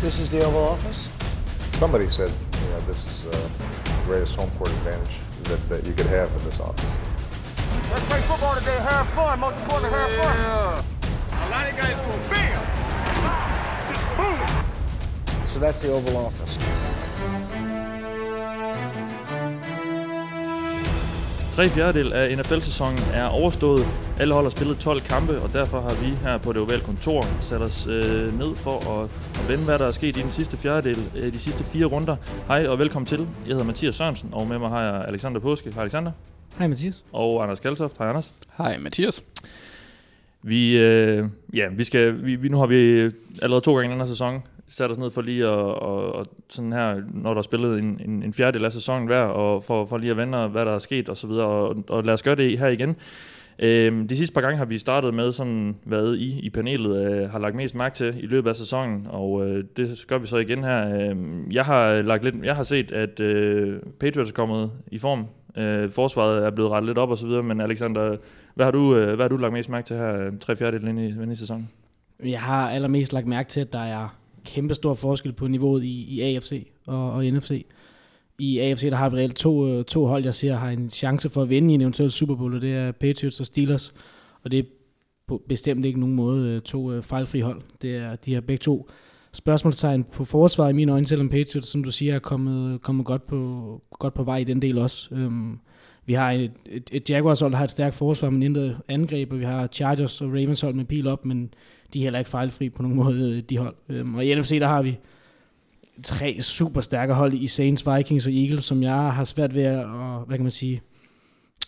This is the Oval Office. Somebody said, you know, this is uh, the greatest home court advantage that, that you could have in this office. Let's play football today. Have fun. Most important, have fun. A lot of guys go bam, just boom. So that's the Oval Office. Tre fjerdedel af NFL-sæsonen er overstået. Alle hold har spillet 12 kampe, og derfor har vi her på det ovale kontor sat os øh, ned for at, at vende, hvad der er sket i den sidste fjerdedel, øh, de sidste fire runder. Hej og velkommen til. Jeg hedder Mathias Sørensen, og med mig har jeg Alexander Påske. Hej Alexander. Hej Mathias. Og Anders Kaltoft. Hej Anders. Hej Mathias. Vi, øh, ja, vi skal, vi, vi, nu har vi allerede to gange i den her sæson satte os ned for lige at, og, og sådan her, når der er spillet en, en, en fjerdedel af sæsonen hver, og for, for lige at vende, hvad der er sket og så videre, og, og lad os gøre det her igen. Øhm, de sidste par gange har vi startet med sådan, hvad I i panelet øh, har lagt mest mærke til i løbet af sæsonen, og øh, det gør vi så igen her. Øh, jeg har øh, lagt lidt, jeg har set, at øh, Patriots er kommet i form. Øh, forsvaret er blevet rettet lidt op og så videre, men Alexander, hvad har du, øh, hvad har du lagt mest mærke til her øh, tre fjerdedel ind i, ind i sæsonen? Jeg har allermest lagt mærke til, at der er kæmpe stor forskel på niveauet i, i AFC og, og NFC. I AFC der har vi reelt to, øh, to hold, jeg ser har en chance for at vinde i en eventuel Super Bowl, og det er Patriots og Steelers. Og det er på bestemt ikke nogen måde øh, to øh, fejlfri hold. Det er de her begge to spørgsmålstegn på forsvar i mine øjne, selvom Patriots, som du siger, er kommet, kommet godt, på, godt på vej i den del også. Um, vi har et, et, et Jaguars hold, der har et stærkt forsvar, men intet angreb, og vi har Chargers og Ravens hold med pil op, men de er heller ikke fejlfri på nogen måde, øh, de hold. Øhm, og i NFC, der har vi tre super stærke hold i Saints, Vikings og Eagles, som jeg har svært ved at, hvad kan man sige,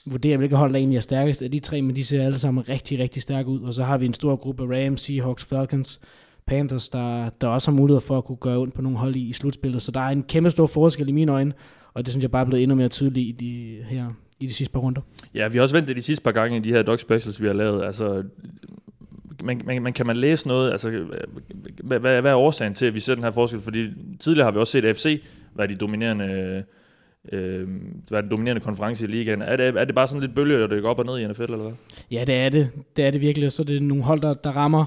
vurdere, hvilke hold der egentlig er stærkest af de tre, men de ser alle sammen rigtig, rigtig stærke ud. Og så har vi en stor gruppe Rams, Seahawks, Falcons, Panthers, der, der også har mulighed for at kunne gøre ondt på nogle hold i, i slutspillet. Så der er en kæmpe stor forskel i mine øjne, og det synes jeg bare er blevet endnu mere tydeligt i de, her, i de sidste par runder. Ja, vi har også ventet de sidste par gange i de her dog specials, vi har lavet. Altså, man, man, man, kan man læse noget, altså, øh, hvad, hvad, hvad er årsagen til, at vi ser den her forskel? Fordi tidligere har vi også set AFC være de dominerende, øh, være den dominerende konference i ligaen. Er det, er det bare sådan lidt bølge, der går op og ned i NFL, eller hvad? Ja, det er det. Det er det virkelig. Så det er nogle hold, der, der rammer,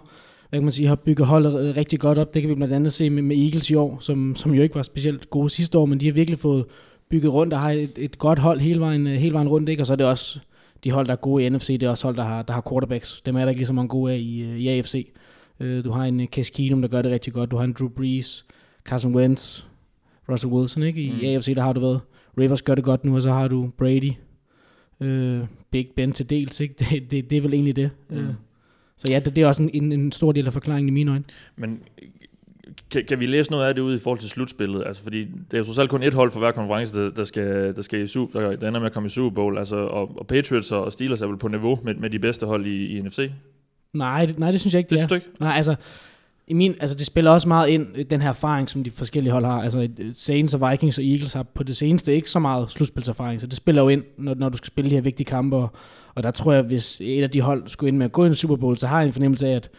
hvad kan man sige, har bygget holdet rigtig godt op. Det kan vi blandt andet se med, med Eagles i år, som, som jo ikke var specielt gode sidste år, men de har virkelig fået bygget rundt og har et, et godt hold hele vejen, øh, hele vejen rundt. Ikke? Og så er det også de hold, der er gode i NFC, det er også hold, der har, der har quarterbacks. Dem er der ikke lige så mange gode af i, øh, i AFC. Uh, du har en uh, Case Keenum, der gør det rigtig godt. Du har en Drew Brees, Carson Wentz, Russell Wilson. Ikke? I mm. AFC, der har du været. Rivers gør det godt nu, og så har du Brady, uh, Big Ben til dels. Ikke? Det, det, det er vel egentlig det. Mm. Så ja, det, det er også en, en stor del af forklaringen i mine øjne. Men kan, kan vi læse noget af det ud i forhold til slutspillet? Altså, fordi det er jo alt kun et hold for hver konference, der, der, skal, der, skal i super, der, der ender med at komme i Super Bowl. Altså, og, og Patriots og Steelers er vel på niveau med, med de bedste hold i, i NFC? Nej, nej, det synes jeg ikke, det, det synes du ikke? Nej, altså, i min, altså det spiller også meget ind, den her erfaring, som de forskellige hold har. Altså Saints og Vikings og Eagles har på det seneste ikke så meget slutspilserfaring, så det spiller jo ind, når, når du skal spille de her vigtige kampe. Og, og der tror jeg, hvis et af de hold skulle ind med at gå ind i Super Bowl, så har jeg en fornemmelse af, at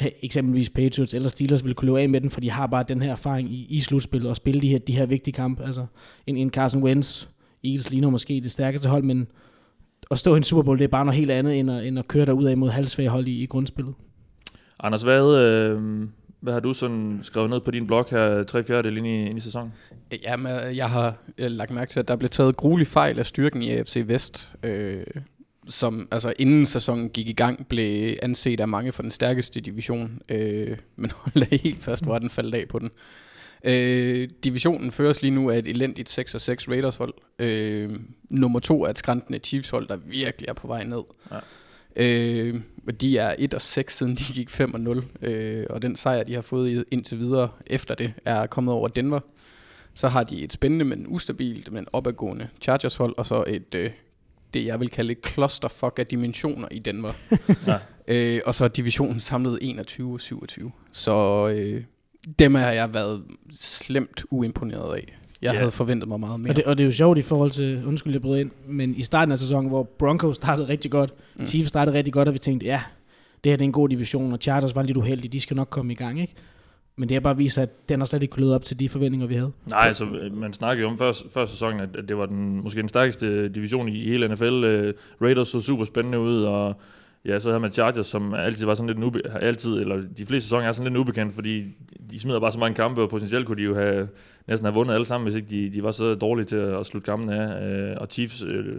eksempelvis Patriots eller Steelers vil kunne løbe af med den, for de har bare den her erfaring i, i slutspillet og spille de her, de her vigtige kampe. Altså en, en Carson Wentz, Eagles ligner måske det stærkeste hold, men at stå i en Super Bowl, det er bare noget helt andet, end at, end at køre derud af mod halvsvage hold i, i grundspillet. Anders, hvad, øh, hvad har du sådan skrevet ned på din blog her, tre fjerdedel ind i, ind i sæsonen? Jamen, jeg har lagt mærke til, at der blev taget gruelig fejl af styrken i AFC Vest. Øh, som altså inden sæsonen gik i gang, blev anset af mange for den stærkeste division, øh, men hold da helt fast, hvor den faldt af på den. Øh, divisionen føres lige nu af et elendigt 6 og 6 Raiders hold. Øh, nummer to er et skræntende Chiefs hold, der virkelig er på vej ned. Ja. Øh, de er 1 og 6 siden de gik 5 og 0, øh, og den sejr, de har fået indtil videre efter det, er kommet over Denver. Så har de et spændende, men ustabilt, men opadgående Chargers hold, og så et øh, det, jeg vil kalde et clusterfuck af dimensioner i Danmark. ja. øh, og så er divisionen samlet 21 og 27. Så øh, dem har jeg været slemt uimponeret af. Jeg yeah. havde forventet mig meget mere. Og det, og det er jo sjovt i forhold til, undskyld jeg bryder ind, men i starten af sæsonen, hvor Broncos startede rigtig godt, mm. Chiefs startede rigtig godt, og vi tænkte, ja, det her det er en god division, og Chargers var lidt uheldige, de skal nok komme i gang, ikke? Men det har bare vist, at den har slet ikke op til de forventninger, vi havde. Nej, altså man snakkede jo om før, før sæsonen, at det var den, måske den stærkeste division i hele NFL. Øh, Raiders så super spændende ud, og ja, så havde man Chargers, som altid var sådan lidt ube, altid, eller de fleste sæsoner er sådan lidt ubekendt, fordi de smider bare så mange kampe, og potentielt kunne de jo have, næsten have vundet alle sammen, hvis ikke de, de var så dårlige til at slutte kampen af. Øh, og Chiefs, øh,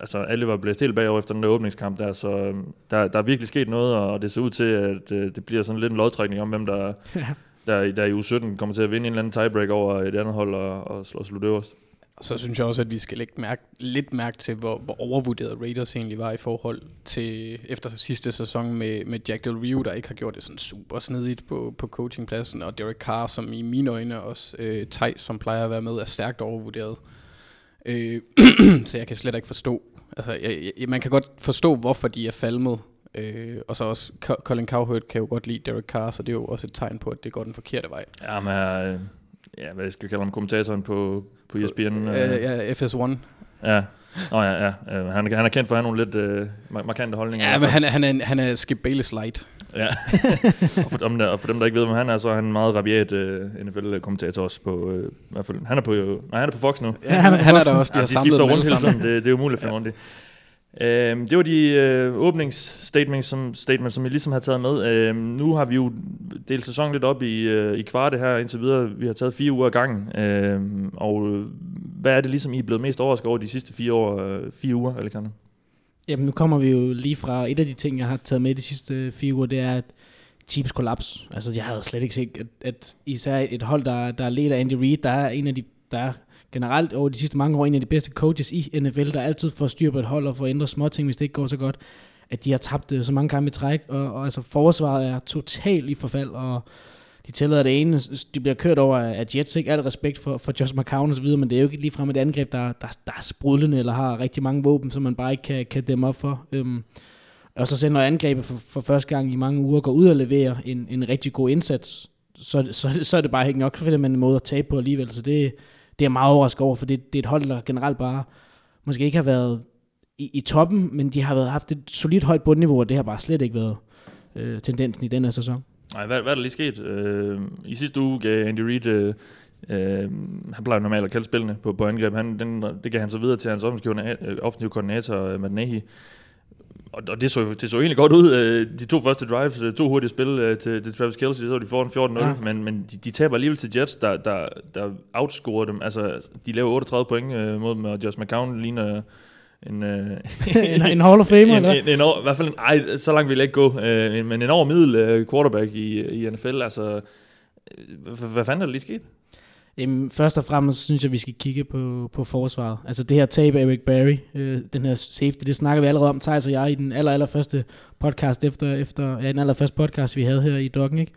altså alle var blæst helt bagover efter den der åbningskamp der, så øh, der, der er virkelig sket noget, og det ser ud til, at øh, det bliver sådan lidt en lodtrækning om, hvem der, der, der i u 17 kommer til at vinde en eller anden tiebreak over et andet hold og, og, og slutte øverst. Så synes jeg også, at vi skal lægge mærke, lidt mærke til, hvor, hvor overvurderet Raiders egentlig var i forhold til efter sidste sæson med, med Jack Del Rio, der ikke har gjort det sådan super snedigt på, på coachingpladsen, og Derek Carr, som i mine øjne også, øh, Thijs, som plejer at være med, er stærkt overvurderet. Øh, så jeg kan slet ikke forstå, altså jeg, jeg, man kan godt forstå, hvorfor de er falmet, øh, og så også Colin Cowherd kan jo godt lide Derek Carr, så det er jo også et tegn på, at det går den forkerte vej. Ja, men øh, ja, hvad skal vi kalde ham, kommentatoren på, på ESPN? Øh, ja, FS1. Ja, Nå ja, ja. Øh, han, han er kendt for at have nogle lidt øh, markante holdninger. Ja, men han, han, er, han er Skip Bayless light. Ja, og, for dem, der, og for dem, der ikke ved, hvem han er, så er han en meget rabiat øh, NFL-kommentator også på, øh, i hvert fald, han er på, nej, han er på Fox nu. Ja, han, han er der også, de ja, har de samlet skifter rundt hele tiden, det, det er umuligt at finde rundt i. Øhm, det var de øh, åbningsstatements, som, statements, som vi ligesom har taget med. Øhm, nu har vi jo delt sæsonen lidt op i, øh, i kvarte her indtil videre. Vi har taget fire uger ad gangen. Øhm, og øh, hvad er det ligesom, I er blevet mest overrasket over de sidste fire, år, øh, fire uger, Alexander? Jamen, nu kommer vi jo lige fra et af de ting, jeg har taget med de sidste fire uger, det er, at Chiefs kollaps. Altså, jeg havde slet ikke set, at, at især et hold, der, der er ledt af Andy Reid, der er en af de, der er generelt over de sidste mange år en af de bedste coaches i NFL, der altid får styr på et hold og får ændret små ting, hvis det ikke går så godt, at de har tabt øh, så mange kampe i træk, og, og altså forsvaret er totalt i forfald, og de tillader det ene, de bliver kørt over af Jets, ikke? Al respekt for, for Josh McCown og så videre, men det er jo ikke ligefrem et angreb, der, der, der er sprudlende, eller har rigtig mange våben, som man bare ikke kan, kan dæmme op for. Øhm, og så selv når angrebet for, for første gang i mange uger går ud og leverer en, en rigtig god indsats, så, så, så er det bare ikke nok, så finder man en måde at tabe på alligevel, så det, det er meget overrasket over, for det, det er et hold, der generelt bare måske ikke har været i, i toppen, men de har været, haft et solidt højt bundniveau, og det har bare slet ikke været øh, tendensen i den her sæson. Nej, hvad, hvad er der lige sket? Øh, I sidste uge gav Andy Reid, øh, øh, han plejer normalt at kalde spillene på, på angreb, han, den, det gav han så videre til hans offensive koordinator, Matt Nagy. Og, og det, så, det så egentlig godt ud. Øh, de to første drives, øh, to hurtige spil øh, til, til Travis Kelce, så de får en 14-0, ja. men, men de, de taber alligevel til Jets, der, der, der outscorer dem. Altså, de laver 38 point mod dem, og Josh McCown ligner en, øh, en, en Hall of Famer, en, en, en, over, I hvert fald, en, ej, så langt vil jeg ikke gå, øh, men en over middel quarterback i, i NFL, altså, hvad, hvad fanden er der lige sket? Jamen, først og fremmest synes jeg, vi skal kigge på, på forsvaret. Altså det her tab af Eric Barry, øh, den her safety, det snakker vi allerede om, Thijs og jeg, i den aller, aller første podcast, efter, efter ja, den allerførste podcast, vi havde her i Doggen, ikke?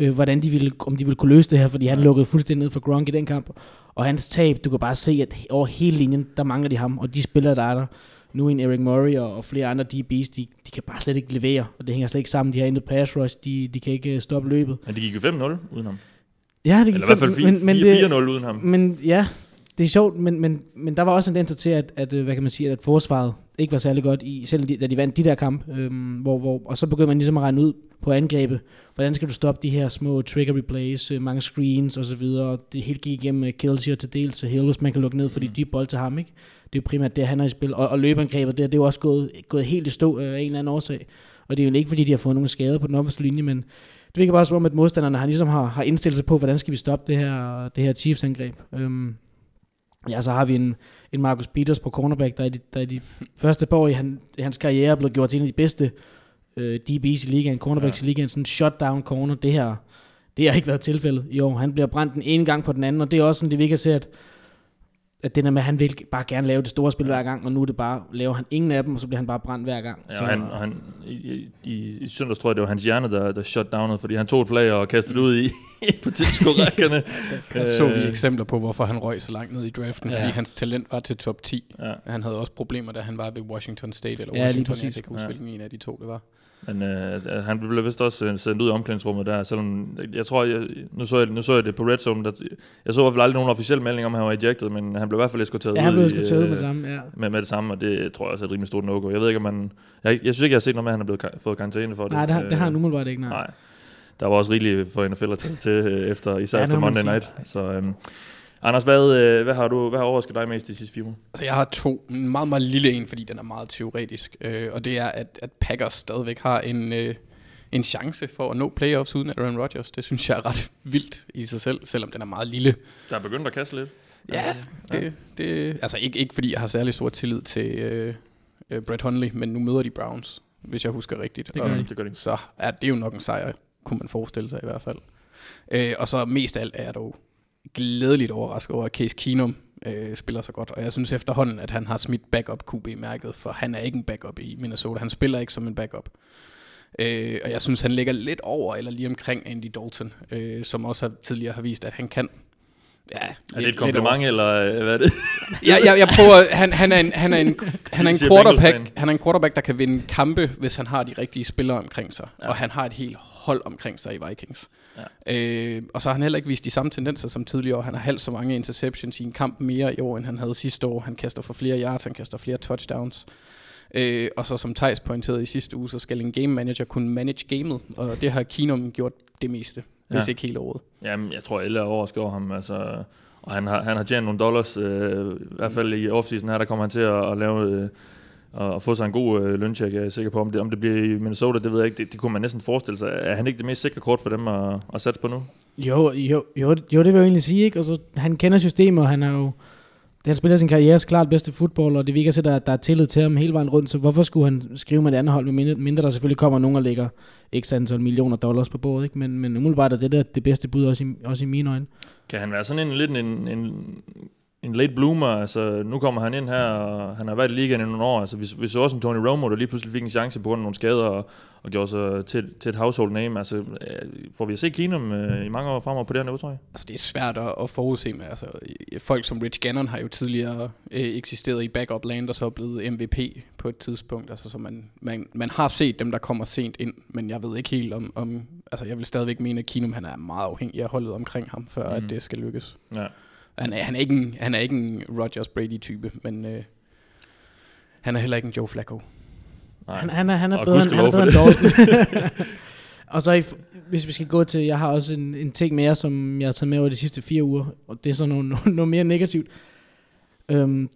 Øh, hvordan de ville, om de ville kunne løse det her, fordi han lukkede fuldstændig ned for Gronk i den kamp. Og hans tab, du kan bare se, at over hele linjen, der mangler de ham, og de spillere, der er der, nu en Eric Murray og, og flere andre DB's, de, de kan bare slet ikke levere, og det hænger slet ikke sammen. De har intet pass rush, de, de kan ikke stoppe løbet. Men de gik jo 5-0 uden ham. Ja, det gik Eller i hvert fald 4-0 men, men det, uden ham. Men ja, det er sjovt, men, men, men der var også en tendens til, at, at, hvad kan man sige, at forsvaret ikke var særlig godt, i, selv da de vandt de der kamp, øhm, hvor, hvor, og så begyndte man ligesom at regne ud på angrebet, hvordan skal du stoppe de her små trigger replays, øh, mange screens og så videre, og det hele gik igennem uh, Kelsey og til dels Hill, hvis man kan lukke ned for de mm. dybe bold til ham, ikke? Det er jo primært det, han har i spil, og, og løbeangrebet, det, det er jo også gået, gået helt i stå øh, af en eller anden årsag, og det er jo ikke fordi, de har fået nogle skader på den opperste linje, men det virker bare som om, at modstanderne har, ligesom har, har indstillet sig på, hvordan skal vi stoppe det her, det her Chiefs-angreb. Øhm, ja, så har vi en, en Marcus Peters på cornerback, der i de, der i de første par år i, han, i hans karriere er blevet gjort til en af de bedste øh, DB's i ligaen, cornerbacks ja. i ligaen, sådan en shutdown corner. Det her, det har ikke været tilfældet i år. Han bliver brændt den ene gang på den anden, og det er også sådan, det virker til, at at det der med, at han vil bare gerne lave det store spil hver gang, og nu er det bare, laver han ingen af dem, og så bliver han bare brændt hver gang. Ja, og han, og han, i, i, i, søndags tror jeg, det var hans hjerne, der, der shut downede, fordi han tog et flag og kastede det ud i, på tilskuerrækkerne. Der så vi eksempler på, hvorfor han røg så langt ned i draften, ja. fordi hans talent var til top 10. Ja. Han havde også problemer, da han var ved Washington State, eller ja, Washington, jeg kan huske, ja. hvilken en af de to det var. Men øh, han blev vist også øh, sendt ud i omklædningsrummet der, selvom jeg tror, jeg, nu, så jeg, nu så jeg det på Red Zone, der, jeg så i hvert fald aldrig nogen officiel melding om, at han var ejected, men han blev i hvert fald eskorteret ja, han blev eskorteret med, samme, ja. med, med det samme, og det tror jeg også er et rimelig stort no-go. Jeg ved ikke, om man, jeg, jeg synes ikke, jeg har set noget med, at han er blevet fået karantæne for det. Nej, det har, det har han umiddelbart ikke, nej. nej. Der var også rigeligt for NFL at tage til øh, efter, især ja, efter Monday Night. Så, øhm, Anders, hvad, øh, hvad har du hvad har overrasket dig mest de sidste fire uger? Altså, jeg har to. En meget, meget lille en, fordi den er meget teoretisk. Øh, og det er, at, at Packers stadigvæk har en, øh, en chance for at nå playoffs uden Aaron Rodgers. Det synes jeg er ret vildt i sig selv, selvom den er meget lille. Der er begyndt at kaste lidt. Ja, det, det, altså ikke, ikke fordi jeg har særlig stor tillid til øh, øh, Brett Hundley, men nu møder de Browns, hvis jeg husker rigtigt. Det gør Og de. Det gør de. Så er det jo nok en sejr, kunne man forestille sig i hvert fald. Øh, og så mest af alt er jeg dog glædeligt overrasket over, at Case Keenum øh, spiller så godt. Og jeg synes efterhånden, at han har smidt backup QB-mærket, for han er ikke en backup i Minnesota. Han spiller ikke som en backup. Øh, og jeg synes, han ligger lidt over, eller lige omkring Andy Dalton, øh, som også har, tidligere har vist, at han kan. Ja, Er det et kompliment, eller øh, hvad er det? jeg, jeg, jeg prøver, han, han, er en, han, er en, han er en quarterback, han er en quarterback, der kan vinde kampe, hvis han har de rigtige spillere omkring sig. Ja. Ja. Og han har et helt hold omkring sig i Vikings. Ja. Øh, og så har han heller ikke vist de samme tendenser som tidligere år. Han har halvt så mange interceptions i en kamp mere i år, end han havde sidste år. Han kaster for flere yards, han kaster flere touchdowns. Øh, og så som Thijs pointerede i sidste uge, så skal en game manager kunne manage gamet, og det har Keenum gjort det meste, Ja. hvis ikke hele året. Jamen, jeg tror, alle er overrasket over ham. Altså, og han har, han har tjent nogle dollars, øh, i hvert fald i offseason her, der kommer han til at, at lave... Øh, og at få sig en god øh, løncheck, jeg er sikker på. Om det, om det bliver i Minnesota, det ved jeg ikke. Det, det kunne man næsten forestille sig. Er han ikke det mest sikre kort for dem at, at satse på nu? Jo, jo, jo, jo, det vil jeg jo egentlig sige, ikke? Og så, han kender systemet, og han er jo... Han spiller sin karrieres klart bedste fodbold, og det virker til, at der, der er tillid til ham hele vejen rundt, så hvorfor skulle han skrive med et andet hold, med mindre, mindre der selvfølgelig kommer nogen og lægger x antal millioner dollars på bordet, ikke? Men, men umiddelbart er det der det bedste bud, også i, også i mine øjne. Kan han være sådan en lidt en, en, en late bloomer? Altså, nu kommer han ind her, og han har været i ligaen i nogle år. Altså, vi, vi så også en Tony Romo, der lige pludselig fik en chance på grund af nogle skader, og, og gjorde sig til, til et household name. Altså, øh, får vi at se Keenum øh, i mange år fremover på det her niveau, tror jeg? Altså, det er svært at, at forudse med. Altså, folk som Rich Gannon har jo tidligere øh, eksisteret i backup land, og så er blevet MVP på et tidspunkt. Altså, så man, man, man har set dem, der kommer sent ind, men jeg ved ikke helt om... om altså, jeg vil stadigvæk mene, at Keenum han er meget afhængig af holdet omkring ham, før mm. at det skal lykkes. Ja. Han er, han er, ikke, en, han er ikke en Rodgers Brady-type, men øh, han er heller ikke en Joe Flacco. Nej. Han, han, er, han er Og bedre, end- han er bedre end Dalton. og så i, hvis vi skal gå til, jeg har også en, en ting mere, som jeg har taget med over de sidste fire uger, og det er så noget, noget, noget mere negativt. Øhm,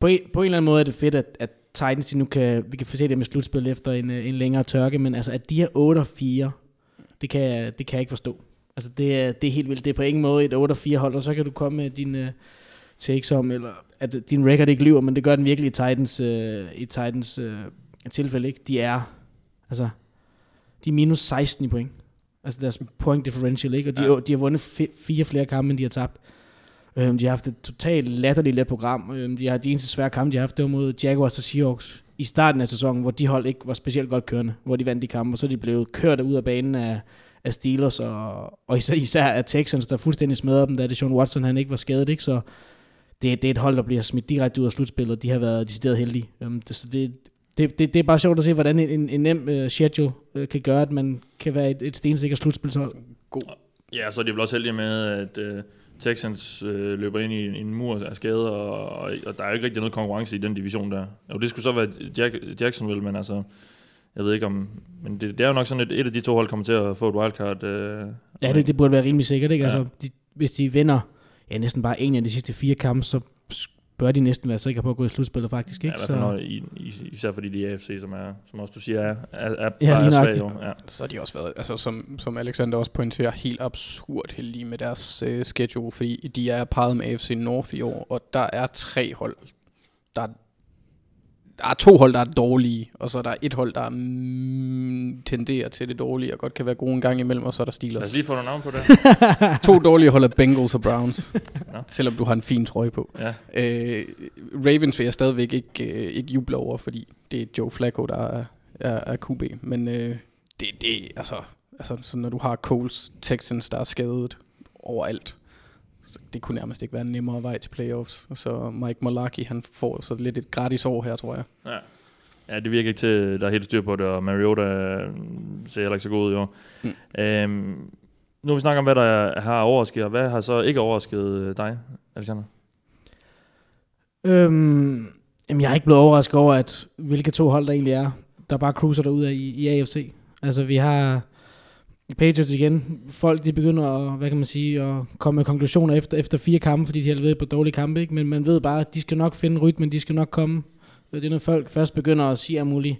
på, en, på en eller anden måde er det fedt, at, at Titans de nu kan, vi kan få se det med slutspil efter en, en længere tørke, men altså at de her 8 og 4, det kan, det kan jeg ikke forstå. Altså det er, det er helt vildt, det er på ingen måde et 8 og 4 hold, og så kan du komme med din uh, takes om, eller at din record ikke lyver, men det gør den virkelig i Titans, uh, i Titans uh, tilfælde ikke. De er, altså, de er minus 16 i point. Altså deres point differential, ikke? Og de, Ja. de har vundet fi- fire flere kampe, end de har tabt. Øhm, de har haft et totalt latterligt let program. Øhm, de har de eneste svære kampe, de har haft, det var mod Jaguars og Seahawks i starten af sæsonen, hvor de hold ikke var specielt godt kørende, hvor de vandt de kampe, og så er de blevet kørt ud af banen af, af Steelers, og, og især, især af Texans, der fuldstændig smadrede dem, da det Sean Watson han ikke var skadet, ikke? Så det, det er et hold, der bliver smidt direkte ud af slutspillet, og de har været decideret heldige. Um, det, så det, det, det, det er bare sjovt at se, hvordan en, en, en nem uh, schedule uh, kan gøre, at man kan være et, et stensikker slutspilshold. Ja, så er de vel også heldige med, at uh, Texans uh, løber ind i en, en mur af skader, og, og, og der er jo ikke rigtig noget konkurrence i den division der. Og det skulle så være Jack, Jacksonville, men altså, jeg ved ikke om... Men det, det er jo nok sådan, at et af de to hold kommer til at få et wildcard. Øh, Ja, det, det burde være rimelig sikkert, ikke? Ja. Altså, de, hvis de vinder ja, næsten bare en af de sidste fire kampe, så bør de næsten være sikre på at gå i slutspillet faktisk, Ja, i ikke? hvert fald når, i, i, især fordi de er AFC, som, er, som også du siger, er, er, er, Ja, bare er svag, jo. Ja. Så har de også været, altså som, som Alexander også pointerer, helt absurd heldige med deres øh, schedule, fordi de er parret med AFC North i år, og der er tre hold. Der er, der er to hold, der er dårlige, og så er der et hold, der mm, tenderer til det dårlige, og godt kan være gode en gang imellem, og så er der Lad os Steelers. lige få nogle navn på det. to dårlige hold er Bengals og Browns, Nå. selvom du har en fin trøje på. Ja. Øh, Ravens vil jeg stadigvæk ikke, øh, ikke juble over, fordi det er Joe Flacco, der er, er, er QB. Men øh, det, det altså, altså så når du har Coles, Texans, der er skadet overalt, det kunne nærmest ikke være en nemmere vej til playoffs. Så Mike Mularkey, han får så lidt et gratis år her, tror jeg. Ja. ja, det virker ikke til, der er helt styr på det, og Mariota ser heller ikke så god ud i år. Mm. Øhm, nu har vi snakket om, hvad der har overrasket, og hvad har så ikke overrasket dig, Alexander? Øhm, jamen, jeg er ikke blevet overrasket over, at hvilke to hold der egentlig er, der bare cruiser derud af i, i AFC. Altså, vi har... Patriots igen, folk de begynder at, hvad kan man sige, at komme med konklusioner efter, efter fire kampe, fordi de har levet på dårlige kampe, ikke? men man ved bare, at de skal nok finde rytmen, de skal nok komme. Det er når folk først begynder at sige alt muligt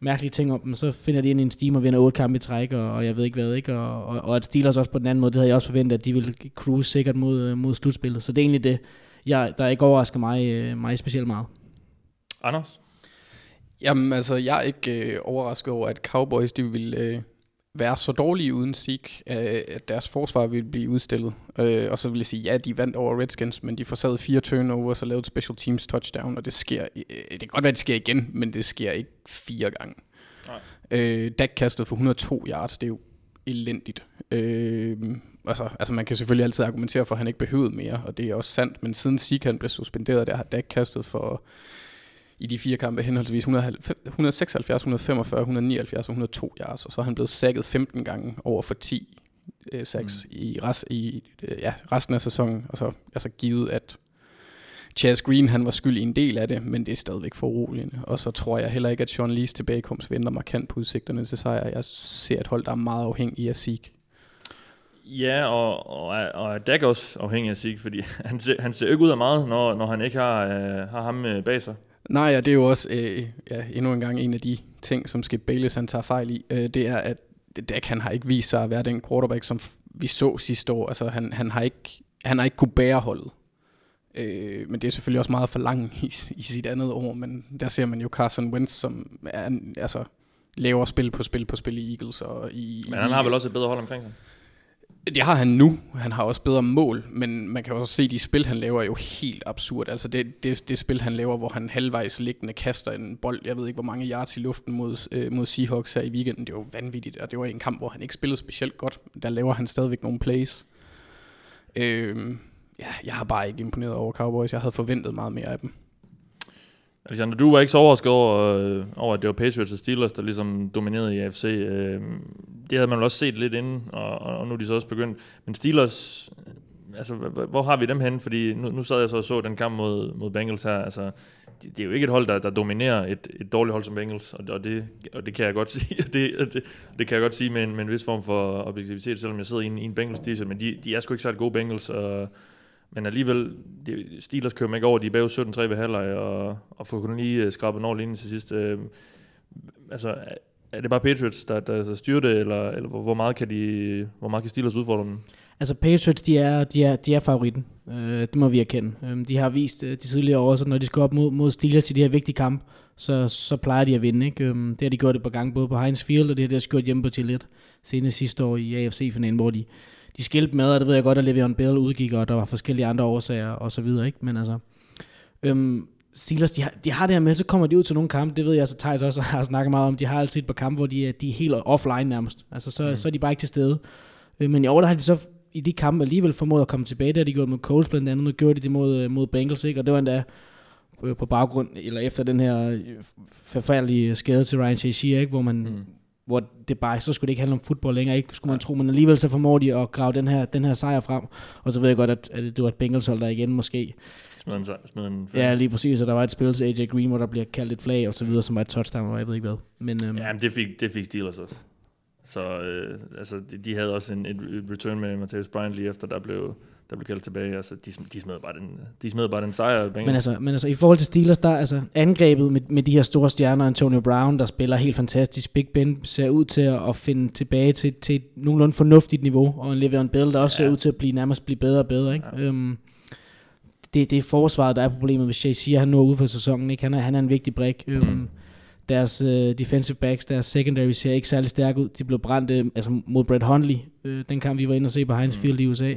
mærkelige ting om dem, så finder de ind i en steam og vinder otte kampe i træk, og, og jeg ved ikke hvad, ikke? Og, og, og at Steelers også på den anden måde, det havde jeg også forventet, at de ville cruise sikkert mod, mod slutspillet. Så det er egentlig det, jeg, der ikke overrasker mig, øh, mig specielt meget. Anders? Jamen altså, jeg er ikke øh, overrasket over, at Cowboys de vil øh, være så dårlige uden Zeke, øh, at deres forsvar vil blive udstillet. Øh, og så vil jeg sige, ja, de vandt over Redskins, men de forsatte fire turnovers og lavede et special teams touchdown, og det sker, øh, det kan godt være, at det sker igen, men det sker ikke fire gange. Nej. Øh, Dak kastede for 102 yards, det er jo elendigt. Øh, altså, altså man kan selvfølgelig altid argumentere for, at han ikke behøvede mere, og det er også sandt, men siden Zeke blev suspenderet, der har Dak kastet for i de fire kampe henholdsvis 176, 145, 179 og 102 yards, og så er han blevet sækket 15 gange over for 10 øh, sacks mm. i, rest, i øh, ja, resten af sæsonen, og så altså givet, at Chas Green han var skyld i en del af det, men det er stadigvæk for uroligende. Og så tror jeg heller ikke, at Sean Lees tilbagekomst venter markant på udsigterne til sejr. Jeg ser et hold, der er meget afhængig af Zeke. Ja, og, og, og er Dak også afhængig af Zeke, fordi han ser, han ser ikke ud af meget, når, når han ikke har, øh, har ham øh, bag sig. Nej, ja, det er jo også øh, ja, endnu en gang en af de ting, som Skip Bayless han tager fejl i. Øh, det er, at Dak han har ikke vist sig at være den quarterback, som vi så sidste år. Altså, han, han, har ikke, han har ikke kunne bære holdet. Øh, men det er selvfølgelig også meget for langt i, i sit andet år, men der ser man jo Carson Wentz, som er, altså, laver spil på spil på spil i Eagles. Og i, men han i, har vel også et bedre hold omkring sig? Det har han nu. Han har også bedre mål, men man kan også se, at de spil, han laver, er jo helt absurd. Altså det, det, det spil, han laver, hvor han halvvejs liggende kaster en bold, jeg ved ikke, hvor mange yards i luften mod, øh, mod Seahawks her i weekenden, det var vanvittigt, og det var en kamp, hvor han ikke spillede specielt godt. Der laver han stadigvæk nogle plays. Øh, ja, jeg har bare ikke imponeret over Cowboys. Jeg havde forventet meget mere af dem. Alexander, du var ikke så overrasket over, øh, over, at det var Patriots og Steelers, der ligesom dominerede i AFC. Øh, det havde man vel også set lidt inden, og, og nu er de så også begyndt. Men Steelers, øh, altså, hvor har vi dem hen? Fordi nu, nu sad jeg så og så den kamp mod, mod Bengals her. Altså, det, det er jo ikke et hold, der, der dominerer et, et dårligt hold som Bengals, og, og, det, og det kan jeg godt sige, og det, og det, det kan jeg godt sige med en, med en vis form for objektivitet, selvom jeg sidder i en, i en Bengals t-shirt, men de, de er sgu ikke særlig gode Bengals, og men alligevel, de, Steelers kører ikke over, de er bag 17-3 ved halvleg, og, og får kun lige uh, skrabet over linjen til sidst. Øh, altså, er det bare Patriots, der, der, der styrer det, eller, eller hvor meget kan de, hvor meget kan Steelers udfordre dem? Altså Patriots, de er, de er, de er favoritten. Øh, det må vi erkende. Øh, de har vist øh, de tidligere år, så når de skal op mod, mod Steelers i de her vigtige kampe, så, så plejer de at vinde. Ikke? Øh, det har de gjort et par gange, både på Heinz Field, og det har de også gjort hjemme på Gillette, senest sidste år i AFC-finalen, hvor de, de skilte med, og det ved jeg godt, at Le'Veon Bell udgik, og der var forskellige andre årsager og så videre, ikke? Men altså, øhm, Steelers, de har, de har det her med, så kommer de ud til nogle kampe, det ved jeg, så Thijs også har snakket meget om, de har altid et par kampe, hvor de er, de er helt offline nærmest, altså så, mm. så er de bare ikke til stede. Øh, men i år, der har de så i de kampe alligevel formået at komme tilbage, det har de gjort mod Colts blandt andet, nu gjorde de det mod, mod Bengals, ikke? og det var endda øh, på baggrund, eller efter den her øh, forfærdelige skade til Ryan Shazier, ikke? hvor man mm hvor det bare, så skulle det ikke handle om fodbold længere, ikke skulle man tro, men alligevel så formår de at grave den her, den her sejr frem, og så ved jeg godt, at, at det var et Bengals hold der igen måske. Smed en, smed en ja, lige præcis, og der var et spil til AJ Green, hvor der bliver kaldt et flag og så videre, som var et touchdown, og jeg ved ikke hvad. Men, øhm, ja, men det fik, det fik Steelers også. Så øh, altså, de, de havde også en, et return med Matthäus Bryant lige efter, der blev der blev kaldt tilbage. Altså, de, de, smed bare den, de smed bare den sejr. Men altså, men altså, i forhold til Steelers, der altså angrebet med, med de her store stjerner, Antonio Brown, der spiller helt fantastisk. Big Ben ser ud til at, at finde tilbage til, til et nogenlunde fornuftigt niveau, og en Le'Veon Bell, der også ja. ser ud til at blive nærmest blive bedre og bedre. Ikke? Ja. Øhm, det, det er forsvaret, der er problemet, hvis Jay siger, han nu er ude for sæsonen. Ikke? Han, er, han er en vigtig brik. Mm. Øhm, deres uh, defensive backs, deres secondary ser ikke særlig stærk ud. De blev brændt uh, altså mod Brett Hundley, uh, den kamp vi var inde og se på Heinz mm. Field i USA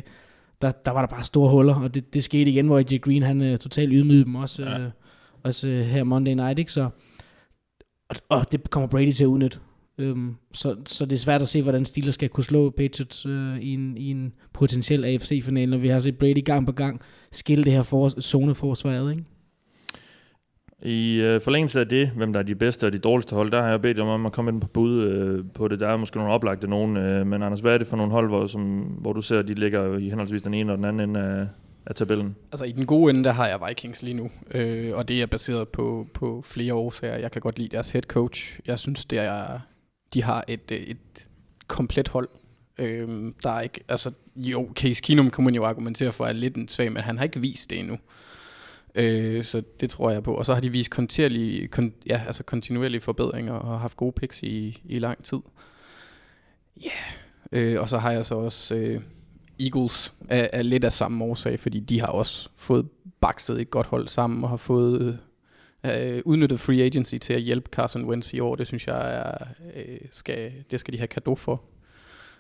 der, der var der bare store huller, og det, det skete igen, hvor AJ Green han uh, totalt ydmygede dem også, ja. uh, også uh, her Monday Night, ikke? Så, og, og det kommer Brady til at udnytte. Um, så, så det er svært at se, hvordan Steelers skal kunne slå Patriots uh, i, en, i en potentiel AFC-final, når vi har set Brady gang på gang skille det her for, zoneforsvaret, ikke? I øh, forlængelse af det, hvem der er de bedste og de dårligste hold, der har jeg bedt om at komme ind på bud øh, på det. Der er måske nogle oplagte nogen, øh, men Anders, hvad er det for nogle hold, hvor, som, hvor du ser, at de ligger i henholdsvis den ene og den anden ende af, af tabellen? Altså i den gode ende, der har jeg Vikings lige nu, øh, og det er baseret på, på flere årsager. Jeg kan godt lide deres head coach. Jeg synes, det er, de har et, øh, et komplet hold. Øh, der er ikke, altså, jo, Case Keenum kunne man jo argumentere for er lidt en svag, men han har ikke vist det endnu. Øh, så det tror jeg på. Og så har de vist kontinuerlige, kon, ja, altså kontinuerlige forbedringer og haft gode picks i, i lang tid. Ja, yeah. øh, og så har jeg så også øh, Eagles er, er lidt af samme årsag, fordi de har også fået bakset et godt hold sammen og har fået øh, udnyttet free agency til at hjælpe Carson Wentz i år. Det synes jeg er, øh, skal, det skal de have kado for.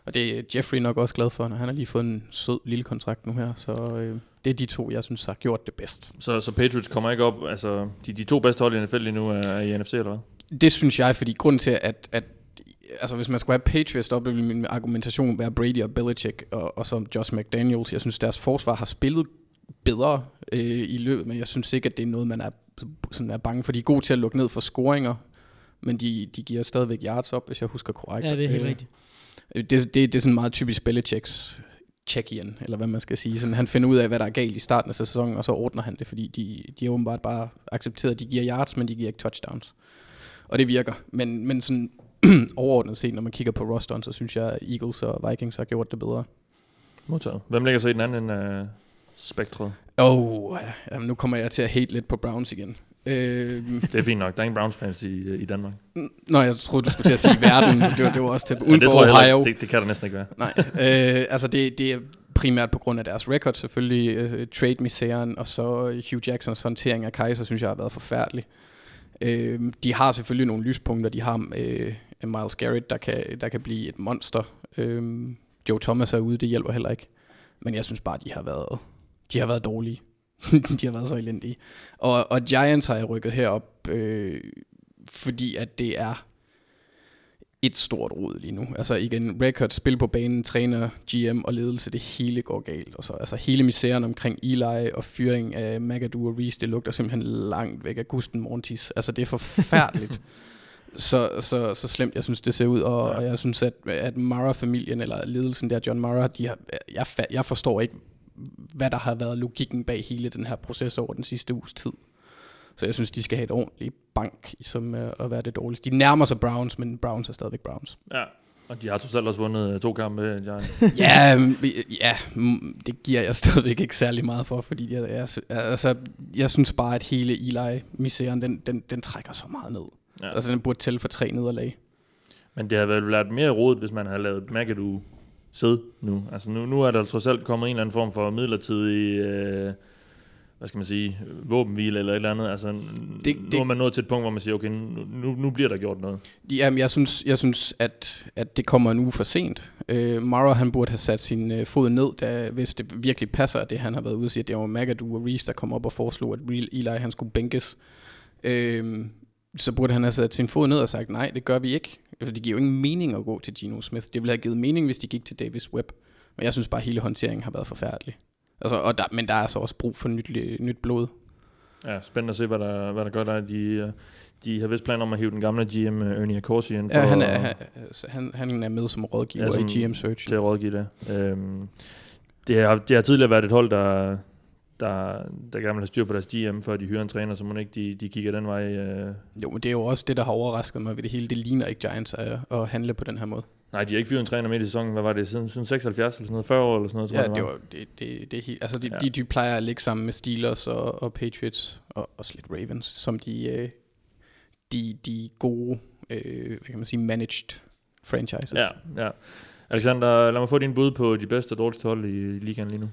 Og det er Jeffrey nok også glad for, når han har lige fået en sød lille kontrakt nu her. Så øh, det er de to, jeg synes har gjort det bedst. Så, så Patriots kommer ikke op, altså de, de to bedste hold i NFL lige nu er, er i NFC, eller hvad? Det synes jeg, fordi grund til, at, at altså hvis man skulle have Patriots op, ville min argumentation være Brady og Belichick og, og så Josh McDaniels. Jeg synes, deres forsvar har spillet bedre øh, i løbet, men jeg synes ikke, at det er noget, man er, sådan er bange for. De er gode til at lukke ned for scoringer, men de, de giver stadigvæk yards op, hvis jeg husker korrekt. Ja, det er helt øh, rigtigt. Det, det, det er sådan meget typisk Belichicks check in, eller hvad man skal sige. Sådan, han finder ud af, hvad der er galt i starten af sæsonen, og så ordner han det, fordi de, de har åbenbart bare accepteret, at de giver yards, men de giver ikke touchdowns. Og det virker. Men, men sådan overordnet set, når man kigger på rosteren, så synes jeg, at Eagles og Vikings har gjort det bedre. Modtaget. Hvem ligger så i den anden ende af spektret? Åh, oh, nu kommer jeg til at hate lidt på Browns igen. Øh, Det er fint nok. Der er ingen Browns fans i, i Danmark. Nå, jeg troede, du skulle til at sige verden, så det var, det var også til Men uden det for heller Ohio. ikke- det, det kan der næsten ikke være. Nej, øh, altså det, det er primært på grund af deres record selvfølgelig, øh, trade-misæren, og så Hugh Jacksons håndtering af Kaiser, synes jeg har været forfærdelig. Øh, de har selvfølgelig nogle lyspunkter, de har øh, Miles Garrett, der kan, der kan blive et monster. Øh, Joe Thomas er ude, det hjælper heller ikke. Men jeg synes bare, de har været, de har været dårlige. de har været så elendige. Og, og Giants har jeg rykket herop, øh, fordi at det er et stort rod lige nu. Altså igen, record, spil på banen, træner, GM og ledelse, det hele går galt. Og så, altså hele misæren omkring Eli og fyring af Magadou og Reese, det lugter simpelthen langt væk af Gusten Mortis. Altså det er forfærdeligt. så, så, så slemt, jeg synes, det ser ud. Og, Ja. og jeg synes, at, at Mara-familien, eller ledelsen der, John Mara, de har, jeg, jeg forstår ikke, hvad der har været logikken bag hele den her proces over den sidste uges tid. Så jeg synes, de skal have et ordentligt bank, som øh, at være det dårligste. De nærmer sig Browns, men Browns er stadigvæk Browns. Ja. Og de har totalt også vundet øh, to kampe med Giants. ja, mm, ja, mm, det giver jeg stadigvæk ikke særlig meget for, fordi jeg, jeg, altså, jeg synes bare, at hele Eli-misæren, den, den, den trækker så meget ned. Ja. Altså, den burde tælle for tre nederlag. Men det har vel været mere rodet, hvis man har lavet McAdoo sidde nu. Altså nu, nu er der trods alt kommet en eller anden form for midlertidig, øh, hvad skal man sige, våbenhvile eller et eller andet. Altså, det, Det- nu er man nået til et punkt, hvor man siger, okay, nu, nu, bliver der gjort noget. Jamen, jeg synes, jeg synes at, at det kommer en uge for sent. Øh, Mara, han burde have sat sin øh, fod ned, da, hvis det virkelig passer, at det han har været ude og sige, at det var Magadou og Reese, der kom op og foreslog, at Real Eli han skulle bænkes. Øh, så burde han have sat sin fod ned og sagt, nej, det gør vi ikke. For det giver jo ingen mening at gå til Geno Smith. Det ville have givet mening, hvis de gik til Davis Webb. Men jeg synes bare, at hele håndteringen har været forfærdelig. Altså, og der, men der er altså også brug for nyt, nyt blod. Ja, spændende at se, hvad der, hvad der gør der. De, øh, de har vist planer om at hive den gamle GM øh, Ernie Accorsi ind for Ja, han, er, han, altså, han, han er med som rådgiver ja, som- i GM Search. til at rådgive det. Øhm, det, har, det har tidligere været et hold, der, der, der gerne vil have styr på deres GM, før de hyrer en træner, så må ikke de, de kigger den vej. Øh. Jo, men det er jo også det, der har overrasket mig ved det hele. Det ligner ikke Giants at, at handle på den her måde. Nej, de har ikke fyret en træner midt i sæsonen. Hvad var det? Siden, siden 76 eller sådan noget? 40 år eller sådan noget, tror Ja, jeg, det, var, det, det, det er helt, altså de, Ja. de, de plejer at ligge sammen med Steelers og, og Patriots og også lidt Ravens, som de, øh, de, de gode, øh, hvad kan man sige, managed franchises. Ja, ja. Alexander, lad mig få din bud på de bedste og dårligste hold i ligaen lige nu.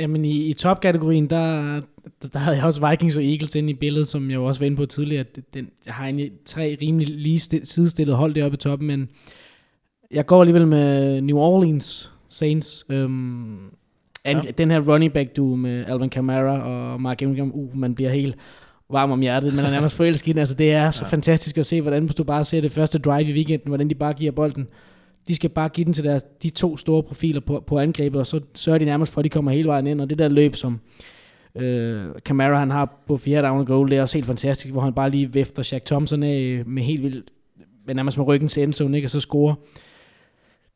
Jamen i, i topkategorien, der, der, der havde jeg også Vikings og Eagles inde i billedet, som jeg jo også var inde på tidligere. at Den, jeg har egentlig tre rimelig lige sti- sidestillede hold deroppe i toppen, men jeg går alligevel med New Orleans Saints. Øhm, ja. Den her running back duo med Alvin Kamara og Mark Ingram, uh, man bliver helt varm om hjertet, men er nærmest forelsket. Altså, det er så ja. fantastisk at se, hvordan hvis du bare ser det første drive i weekenden, hvordan de bare giver bolden. De skal bare give den til deres, de to store profiler på, på angrebet, og så sørger de nærmest for, at de kommer hele vejen ind. Og det der løb, som øh, Camara han har på fjerde down goal, det er også helt fantastisk, hvor han bare lige vifter Shaq Thompson af øh, med helt vildt, med nærmest med ryggen til endzone, ikke? og så scorer.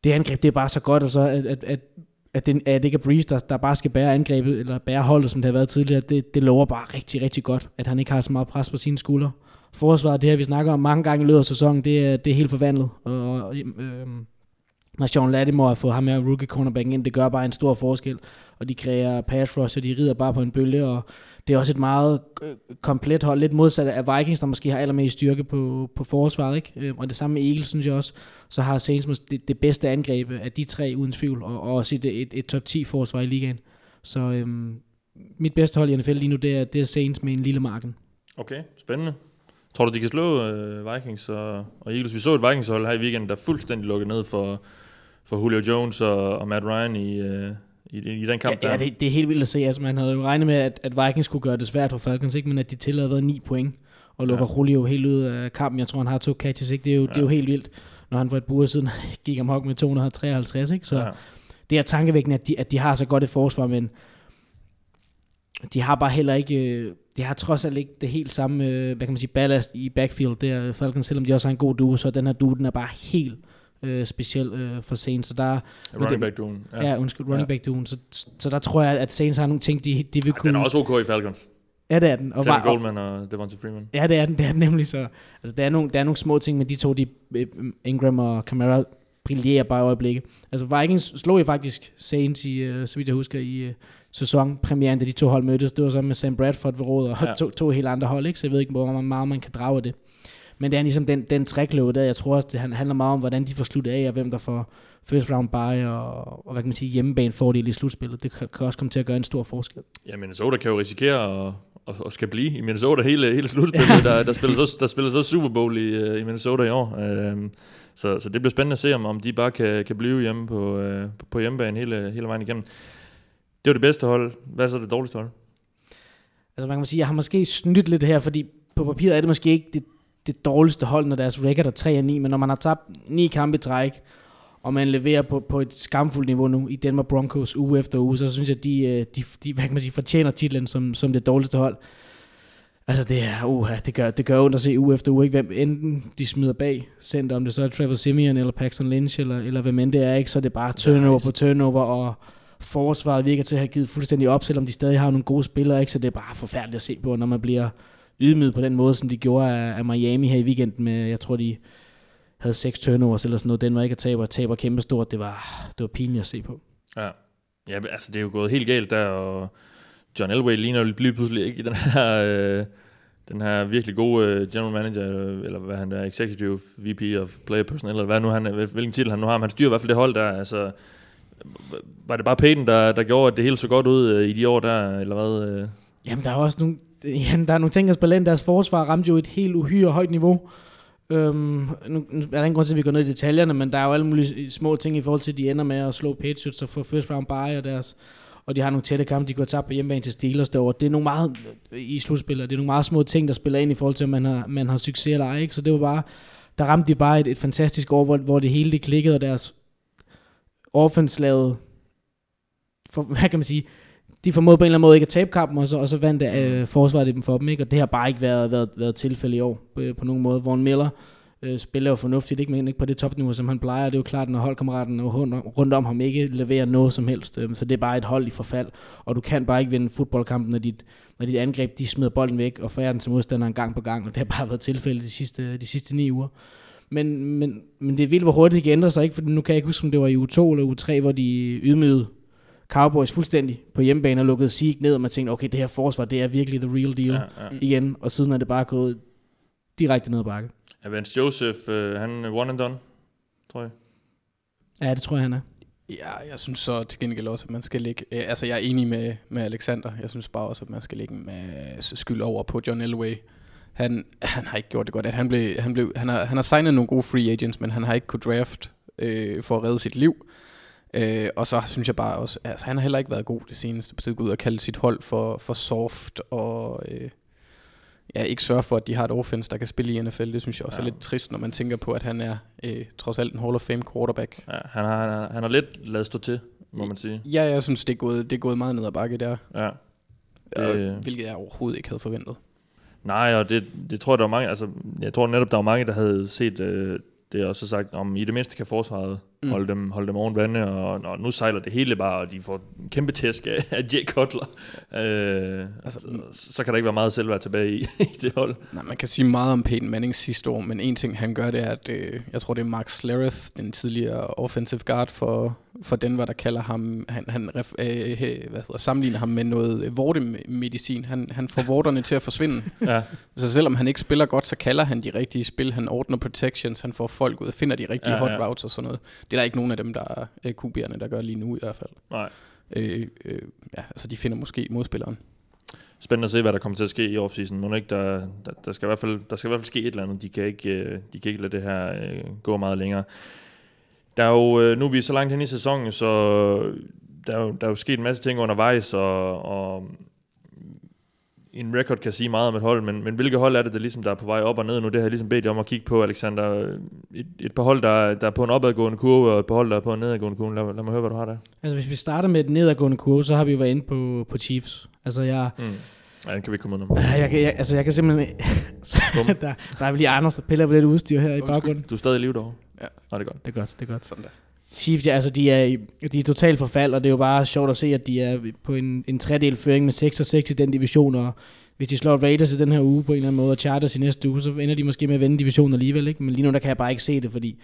Det angreb, det er bare så godt, altså, at, at, at, at, det, at det ikke er Breeze, der, der bare skal bære angrebet, eller bære holdet, som det har været tidligere. Det, det lover bare rigtig, rigtig godt, at han ikke har så meget pres på sine skuldre. Forsvaret, det her vi snakker om mange gange i løbet af sæsonen, det er, det er helt forvandlet. Og, og, øh, Marshawn Lattimore har fået ham her rookie cornerbacken ind, det gør bare en stor forskel, og de kræver pass rush, og de rider bare på en bølge, og det er også et meget øh, komplet hold, lidt modsat af Vikings, der måske har allermest styrke på, på forsvaret, ikke? Øhm, og det samme med Eagles, synes jeg også, så har Saints det, det bedste angreb af de tre uden tvivl, og, og også et, et, et top 10 forsvar i ligaen. Så øhm, mit bedste hold i NFL lige nu, det er, det er Saints med en lille marken. Okay, spændende. Tror du, de kan slå øh, Vikings og, og Eagles? Vi så et Vikings-hold her i weekenden, der fuldstændig lukkede ned for, for Julio Jones og, og Matt Ryan i, øh, i, i den kamp ja, der. Ja, det, det er helt vildt at se. Altså, man havde jo regnet med, at, at Vikings skulle gøre det svært for Falcons, ikke? men at de tillader 9 point og lukker ja. Julio helt ud af kampen. Jeg tror, han har to catches. Ikke? Det, er jo, ja. det er jo helt vildt, når han for et par siden gik amok med 253. Ikke? Så ja. det er tankevækkende, at de, at de har så godt et forsvar, men de har bare heller ikke, øh, de har trods alt ikke det helt samme, øh, hvad kan man sige, ballast i backfield der, Falcons, selvom de også har en god duo, så den her duo, den er bare helt øh, speciel øh, for Saints. Så der, running back duen. Ja. ja, undskyld, running ja. back duen. Så, så der tror jeg, at Saints har nogle ting, de, de vil ja, kunne... Den er også ok i Falcons. Ja, det er den. Og Teddy Goldman og Devonta Freeman. Ja, det er den, det er den nemlig så. Altså, der er nogle, der er nogle små ting, men de to, de, øh, Ingram og Camara, brillerer bare i øjeblikket. Altså Vikings slog jo faktisk Saints i, uh, så vidt jeg husker, i uh, sæsonpremieren, da de to hold mødtes. Det var så med Sam Bradford ved råd og ja. to, to helt andre hold, ikke? så jeg ved ikke, hvor meget man kan drage af det. Men det er ligesom den, den trækløve der, jeg tror også, det handler meget om, hvordan de får sluttet af, og hvem der får first round bye, og, og hvad kan man sige, hjemmebane fordel i slutspillet. Det kan, kan også komme til at gøre en stor forskel. Ja, Minnesota kan jo risikere at, at, at skal blive i Minnesota hele, hele slutspillet. Der, der, spiller så, der spiller så Super Bowl i, øh, i Minnesota i år. Um, så, så det bliver spændende at se, om, om de bare kan, kan blive hjemme på, uh, på hjemmebane hele, hele vejen igennem. Det var det bedste hold. Hvad er så det dårligste hold? Altså man kan sige, jeg har måske snydt lidt her, fordi på papiret er det måske ikke det det dårligste hold, når deres record er 3 9, men når man har tabt ni kampe i træk, og man leverer på, på et skamfuldt niveau nu i Denver Broncos uge efter uge, så synes jeg, de, øh, de, de hvad kan man sige, fortjener titlen som, som det dårligste hold. Altså det er, uh, det gør, det gør ondt at se uge efter uge, ikke? hvem enten de smider bag center, om det så er Trevor Simeon eller Paxton Lynch, eller, eller hvem end det er, ikke? så er det bare turnover på turnover, og forsvaret virker til at have givet fuldstændig op, selvom de stadig har nogle gode spillere, ikke? så det er bare forfærdeligt at se på, når man bliver ydmyget på den måde, som de gjorde af, af Miami her i weekenden med, jeg tror de havde seks turnovers eller sådan noget. Den var ikke at tabe, og taber kæmpestort. Det var, det var pinligt at se på. Ja. ja, altså det er jo gået helt galt der, og John Elway ligner jo lige pludselig ikke i den her, øh, den her virkelig gode øh, general manager, eller hvad han er, executive VP of player personnel, eller hvad nu han, hvilken titel han nu har, men han styrer i hvert fald det hold der, altså var det bare Peyton, der, der gjorde, at det hele så godt ud øh, i de år der, eller hvad? Øh? Jamen, der er også nogle, ja, der er nogle ting at spille ind. Deres forsvar ramte jo et helt uhyre højt niveau. Øhm, nu, nu er der ingen grund til, at vi går ned i detaljerne, men der er jo alle mulige små ting i forhold til, at de ender med at slå Patriots og få first round bye og deres og de har nogle tætte kampe, de går tabt på hjemmebane til Steelers derovre. Det er nogle meget, i slutspillet, det er nogle meget små ting, der spiller ind i forhold til, om man har, man har succes eller ej. Ikke? Så det var bare, der ramte de bare et, et fantastisk år, hvor, hvor det hele det klikkede, og deres offense lavede, for, hvad kan man sige, de formåede på en eller anden måde ikke at tabe kampen, og så, og så vandt øh, forsvaret dem for dem, ikke? og det har bare ikke været, været, været tilfælde i år på, øh, på nogen måde. Vaughn Miller øh, spiller jo fornuftigt, ikke? men ikke på det topniveau, som han plejer. Det er jo klart, når holdkammeraten rundt om ham ikke leverer noget som helst. Øh, så det er bare et hold i forfald, og du kan bare ikke vinde fodboldkampen, når dit, når dit angreb de smider bolden væk og færer den til modstanderen gang på gang, og det har bare været tilfælde de sidste, de sidste ni uger. Men, men, men det er vildt, hvor hurtigt det kan ændre sig, ikke? for nu kan jeg ikke huske, om det var i u 2 eller u 3, hvor de ydmygede Cowboys fuldstændig på hjemmebane og lukkede Sieg ned, og man tænkte, okay, det her forsvar, det er virkelig the real deal ja, ja. igen, og siden er det bare gået direkte ned ad bakke. Ja, Vance Joseph, uh, han er one and done, tror jeg. Ja, det tror jeg, han er. Ja, jeg synes så til gengæld også, at man skal lægge... Øh, altså, jeg er enig med, med Alexander. Jeg synes bare også, at man skal lægge med skyld over på John Elway. Han, han har ikke gjort det godt. At han, blev, han, blev, han, har, han har signet nogle gode free agents, men han har ikke kunne draft øh, for at redde sit liv. Øh, og så synes jeg bare også, altså han har heller ikke været god det seneste, på ud og kalde sit hold for, for soft, og øh, ja, ikke sørge for, at de har et offense, der kan spille i NFL. Det synes jeg også ja. er lidt trist, når man tænker på, at han er øh, trods alt en Hall of Fame quarterback. Ja, han har, han har, han har lidt lavet stå til, må man sige. Ja, jeg synes, det er gået, det er gået meget ned ad bakke der. Ja. Det, og, hvilket jeg overhovedet ikke havde forventet. Nej, og det, det tror jeg, der var mange, altså, jeg tror netop, der var mange, der havde set øh, det, og så sagt, om i det mindste kan forsvaret mm. holde, dem, holde dem oven vande, og, og nu sejler det hele bare, og de får en kæmpe tæsk af, af Jay Cutler. Øh, altså, så, så kan der ikke være meget selvværd tilbage i, i det hold. Nej, man kan sige meget om Peyton Manning sidste år, men en ting han gør, det er, at øh, jeg tror det er Mark Slereth, den tidligere offensive guard for, for Denver, der kalder ham, han, han ref, øh, hvad hedder, sammenligner ham med noget vortemedicin. Han, han får vorterne til at forsvinde. Ja. Så selvom han ikke spiller godt, så kalder han de rigtige spil. Han ordner protections, han får folk ud og finder de rigtige Ja, hot ja. routes og sådan noget. Det er der ikke nogen af dem, der er øh, QB'erne, der gør lige nu i hvert fald. Nej. Øh, øh, ja, altså de finder måske modspilleren. Spændende at se, hvad der kommer til at ske i offseason. Må ikke, der, der, der, skal i hvert fald, der skal i hvert fald ske et eller andet. De kan ikke, øh, de kan ikke lade det her øh, gå meget længere. Der er jo, øh, nu er vi så langt hen i sæsonen, så der er jo, der er jo sket en masse ting undervejs, og, og en record kan sige meget om et hold, men, men hvilke hold er det, der ligesom der er på vej op og ned nu? Det har jeg ligesom bedt jer om at kigge på, Alexander. Et, et par hold, der, er- der er på en opadgående kurve, og et par hold, der er på en nedadgående kurve. Lad, lad mig høre, hvad du har der. Altså hvis vi starter med den nedadgående kurve, så har vi jo været inde på, på Chiefs. Altså jeg, Mm. Ja, den kan vi ikke komme ud om. øh, jeg, kan- jeg, altså jeg kan simpelthen... Der, der er vel lige Anders, der piller på lidt udstyr her i Undskyld. baggrunden. Du er stadig i live derovre? Ja. Nå, det er godt. Det er godt, det er godt. Sådan der. Chiefs, ja, altså de er, i- de er totalt forfald, og det er jo bare sjovt at se, at de er på en, en tredel føring med 6 og 6 i den division, og hvis de slår Raiders i den her uge på en eller anden måde, og Chargers i næste uge, så ender de måske med at vinde divisionen alligevel, ikke? Men lige nu, der kan jeg bare ikke se det, fordi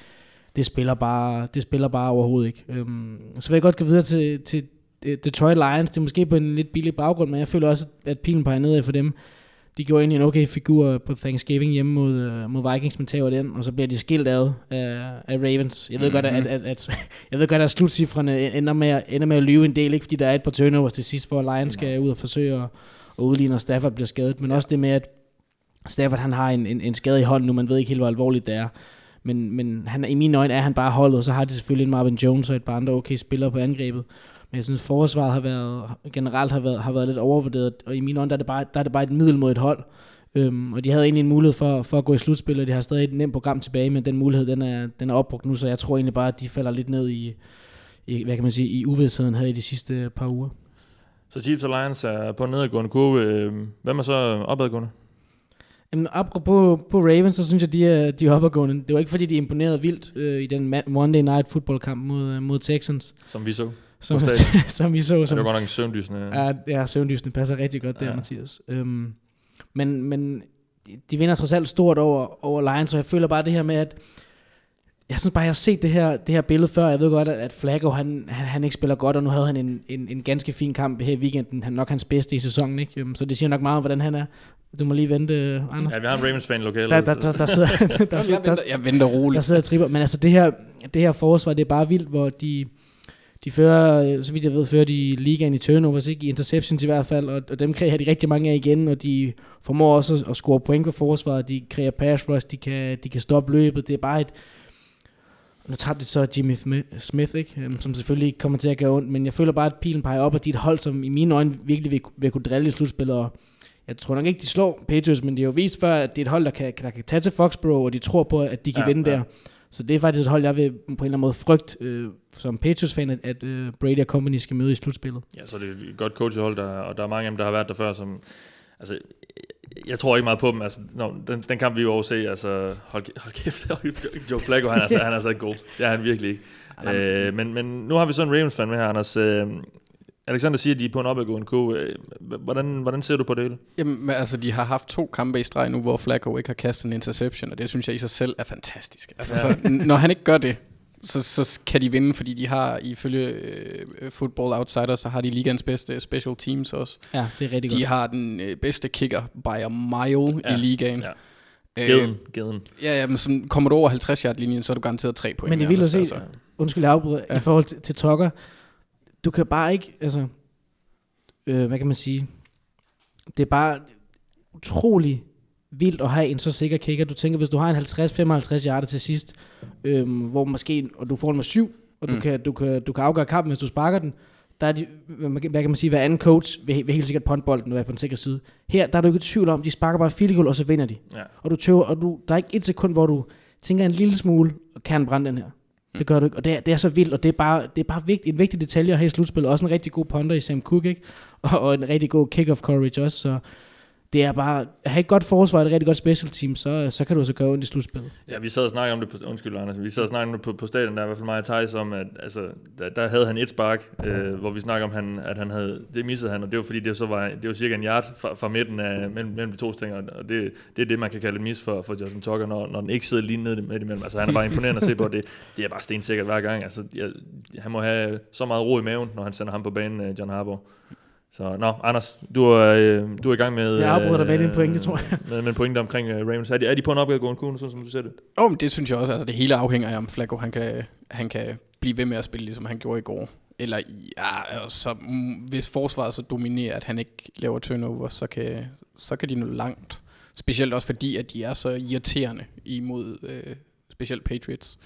det spiller bare, det spiller bare overhovedet ikke. Øhm, så vil jeg godt gå videre til, til øh, Detroit Lions. Det er måske på en lidt billig baggrund, men jeg føler også, at pilen peger nedad for dem. De gjorde egentlig en okay figur på Thanksgiving hjemme mod, øh, mod Vikings, men tager den, og så bliver de skilt ad af, af Ravens. Jeg ved mm-hmm. godt, at, at, at, jeg ved godt, at slutcifrene ender med, ender med at lyve en del, ikke fordi der er et par turnovers til sidst, hvor Lions skal ud og forsøge at, at udligne, og Stafford bliver skadet, men også det med, at Stafford han har en, en, en skade i hånden nu, man ved ikke helt, hvor alvorligt det er. Men, men han, i mine øjne er han bare holdet, og så har de selvfølgelig en Marvin Jones og et par andre okay spillere på angrebet. Men jeg synes, forsvaret har været, generelt har været, har været lidt overvurderet, og i mine øjne, der er det bare, der er det bare et middel mod et hold. Øhm, og de havde egentlig en mulighed for, for at gå i slutspil, og de har stadig et nemt program tilbage, men den mulighed, den er, den er opbrugt nu, så jeg tror egentlig bare, at de falder lidt ned i, i hvad kan man sige, i uvidsheden her i de sidste par uger. Så Chiefs og Lions er på en nedadgående kurve. Øh, Hvem er så opadgående? Jamen, apropos på Ravens, så synes jeg, de er, de er opadgående. Det var ikke, fordi de imponerede vildt øh, i den Monday Night Football kamp mod, øh, mod Texans, Som vi så. Som, som vi så. Så Som, det var godt nok en søvndysende. Ja, ja søvndysene passer rigtig godt der, Ja. ja. Mathias. Øhm, men, men de, de vinder trods alt stort over, over Lions, og jeg føler bare det her med, at jeg synes bare, jeg har set det her, det her billede før. Jeg ved godt, at, Flacco, han, han, han ikke spiller godt, og nu havde han en, en, en ganske fin kamp her i weekenden. Han nok hans bedste i sæsonen, ikke? Øhm, Så det siger nok meget om, hvordan han er. Du må lige vente, øh, Anders. Ja, vi har en Ravens-fan lokalt. Der, der, der, der, sidder, der, Jeg sidder, der, venter, jeg venter der roligt. sidder og tripper. Men altså det her, det her forsvar, det er bare vildt, hvor de, de fører, øh, så vidt jeg ved, fører de ligaen i turnovers, ikke? i interceptions i hvert fald, og, og dem kreerer de rigtig mange af igen, og de formår også at, at score point på forsvaret, de kreerer pass rush, de kan, de kan stoppe løbet, det er bare et, nu tabte de så Jimmy Smith, ikke? Øhm, som selvfølgelig ikke kommer til at gøre ondt, men jeg føler bare, at pilen peger op, og de er et hold, som i mine øjne virkelig vil, vil kunne drille i slutspillet, og jeg tror nok ikke, de slår Patriots, men de har jo vist før, at det er et hold, der kan, der kan tage til Foxborough, og de tror på, at de kan ja, vinde ja. der. Så det er faktisk et hold, jeg vil på en eller anden måde frygte øh, som Patriots-fan, at, at øh, Brady og company skal møde i slutspillet. Ja, så er det et godt coachhold, der, og der er mange af dem, der har været der før, som... Altså, jeg tror ikke meget på dem. Altså, no, den, den kamp, vi jo se, altså, hold, hold kæft, Joe Flacco, han er, altså, han er så god. Det er han virkelig ikke. Øh, men, men nu har vi så en Ravens-fan med her, Anders. Øh, Alexander siger, at de er på en opadgående kurve. Øh, Hvordan, hvordan ser du på det hele? Jamen, men altså, de har haft to kampe i streg nu, hvor Flacco ikke har kastet en interception, og det synes jeg i sig selv er fantastisk. Altså, Ja. så, når han ikke gør det, så, så kan de vinde, fordi de har, ifølge øh, Football Outsiders, så har de ligands bedste special teams også. Ja, det er rigtig De godt. har den øh, bedste kicker by a mile Ja, i ligaen. ja. Øh, Geden, geden. ja, ja, men som, kommer du over 50 yard linjen, så er du garanteret tre point. Men det vildt at altså, se, undskyld jeg afbryder. Ja. i forhold til, til Tucker, du kan bare ikke, altså, øh, hvad kan man sige, det er bare utrolig vildt at have en så sikker kicker. Du tænker, hvis du har en 50-55 yarder til sidst, øhm, hvor måske, og du får den med syv, og du, mm. Kan, du, kan, du kan afgøre kampen, hvis du sparker den, der er de, hvad kan man sige, hver anden coach vil, vil helt sikkert punt bolden og være på den sikre side. Her, der er du ikke i tvivl om, de sparker bare field goal, og så vinder de. Ja. Og du tøver, og du, der er ikke et sekund, hvor du tænker en lille smule, kan brænde den her? Det gør du ikke, og det er, det er så vildt, og det er bare, det er bare vigtigt, en vigtig detalje at have i slutspillet. Også en rigtig god punter i Sam Cook, ikke? Og, og en rigtig god kick-off coverage også, så det er bare, at have et godt forsvar og et rigtig godt special team, så, så kan du så gøre ondt i slutspillet. Ja, vi sad og snakkede om det på, undskyld, Anders, vi sad og snakkede om det på, på stadion, der i hvert fald mig og Thijs om, at altså, der, der havde han et spark, øh, hvor vi snakker om, han, at han havde, det missede han, og det var fordi, det så var, det var cirka en yard fra, fra midten af, mellem, mellem de to stænger, og det, det er det, man kan kalde et mis for, for Justin Tucker, når, når den ikke sidder lige nede midt imellem. Altså, han er bare imponerende at se på, det, det er bare stensikkert hver gang. Altså, jeg, han må have så meget ro i maven, når han sender ham på banen, øh, John Harbour. Så, nå, Anders, du er, øh, du er i gang med... Jeg afbryder dig med øh, din pointe, tror jeg. Med, med en pointe omkring uh, Ravens. Er de, er de på en opgadgående kurve, sådan som du ser det? Oh, men det synes jeg også. Altså, det hele afhænger af, om Flacco han kan, han kan blive ved med at spille, ligesom han gjorde i går. Eller ja, så, mm, hvis forsvaret så dominerer, at han ikke laver turnover, så kan, så kan de nå langt. Specielt også fordi, at de er så irriterende imod øh, specielt Patriots.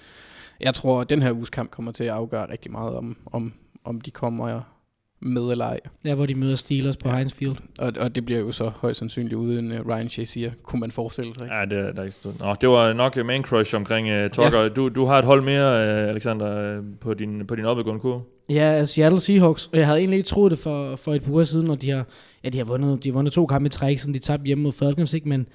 Jeg tror, at den her uges kamp kommer til at afgøre rigtig meget om, om, om de kommer med eller ej. Der hvor de møder Steelers på Heinz Field. Og, og det bliver jo så højst sandsynligt uden uh, Ryan Shazier, kunne man forestille sig. Ikke? Ja, det er der er ikke. Nå, det var nok øh, man crush omkring uh, Tucker. Ja. Du, du har et hold mere, uh, Alexander, uh, på din, på din opgående kurve. Ja, Seattle Seahawks, og jeg havde egentlig ikke troet det for, for et par uger siden, og de har, ja, de har vundet, de har vundet to kampe i træk, siden de tabte hjemme mod Falcons, ikke? men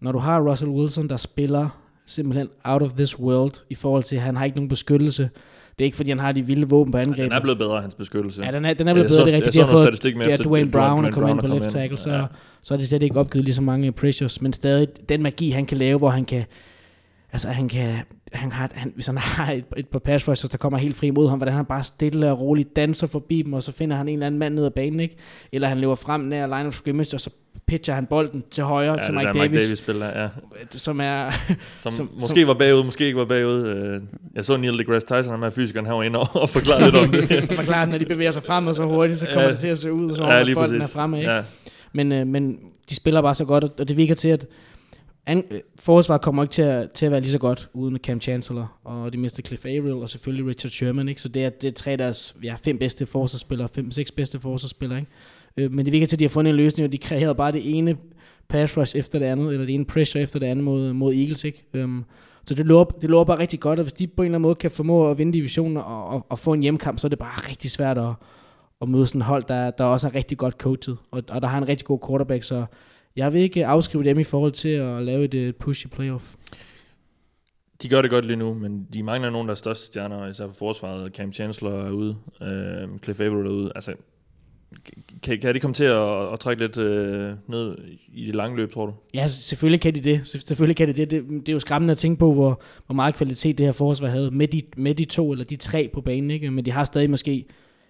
når du har Russell Wilson, der spiller simpelthen out of this world, i forhold til, at han har ikke nogen beskyttelse, det er ikke, fordi han har de vilde våben på angrebet. Ja, den er blevet bedre, hans beskyttelse. Ja, den er, den er blevet bedre, det er rigtigt. Fået med ja, Dwayne Brown og kommet ind på left tackle, så, ja. så er det slet ikke opgivet lige så mange pressures, men stadig den magi, han kan lave, hvor han kan, altså han kan, han har, han, hvis han har et, et par pass rushers, der kommer helt fri mod ham, hvordan han bare stille og roligt danser forbi dem, og så finder han en eller anden mand ned ad banen, ikke? Eller han løber frem nær line of scrimmage, og så pitcher han bolden til højre ja, til Mike Davis. Mike Davis spiller, ja. Som er... som, som, måske som, var bagud, måske ikke var bagud. Øh, jeg så Neil deGrasse Tyson, han er fysikeren, han var inde og, og forklarede lidt om det. forklarede, når de bevæger sig frem og så hurtigt, så kommer ja, det til at se ud, som ja, bolden præcis. er fremme. Ikke? Ja. Men, øh, men de spiller bare så godt, og det virker til, at an, øh, forsvaret kommer ikke til at, til at være lige så godt uden Cam Chancellor, og de mister Cliff Averill, og selvfølgelig Richard Sherman. Ikke? Så det er, det er tre deres ja, fem bedste forsvarsspillere, fem, seks bedste forsvarsspillere. Ikke? Øh, men det virker til, at de har fundet en løsning, og de kreerede bare det ene pass rush efter det andet, eller det ene pressure efter det andet mod, mod Eagles. Ikke? Øhm, så det lover, det lover bare rigtig godt, og hvis de på en eller anden måde kan formå at vinde divisionen og, og, og få en hjemmekamp, så er det bare rigtig svært at, at møde sådan et hold, der, der også er rigtig godt coachet, og, og der har en rigtig god quarterback, så jeg vil ikke afskrive dem i forhold til at lave et, et push i playoff. De gør det godt lige nu, men de mangler nogen, der er største stjerner, især på forsvaret. Cam Chancellor er ude, øh, Cliff Averill er ude. Altså, kan, kan de komme til at, at trække lidt øh, ned i det lange løb, tror du? Ja, selvfølgelig kan de det. Selvfølgelig kan de det. det. Det er jo skræmmende at tænke på, hvor, hvor meget kvalitet det her forsvar havde med de, med de to eller de tre på banen. Ikke? Men de har stadig måske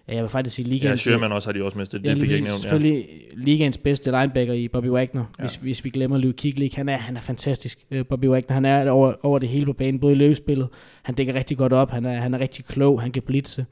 jeg vil faktisk sige ligaens... Ja, Sherman også har de også mistet. Det ja, fik jeg ikke nævnt. Selvfølgelig ja. ligaens bedste linebacker i Bobby Wagner, ja. hvis, hvis vi glemmer Luke Kuechly. Han er, han er fantastisk, uh, Bobby Wagner. Han er over, over det hele på banen, både i løbespillet. Han dækker rigtig godt op. Han er, han er rigtig klog. Han kan blitse.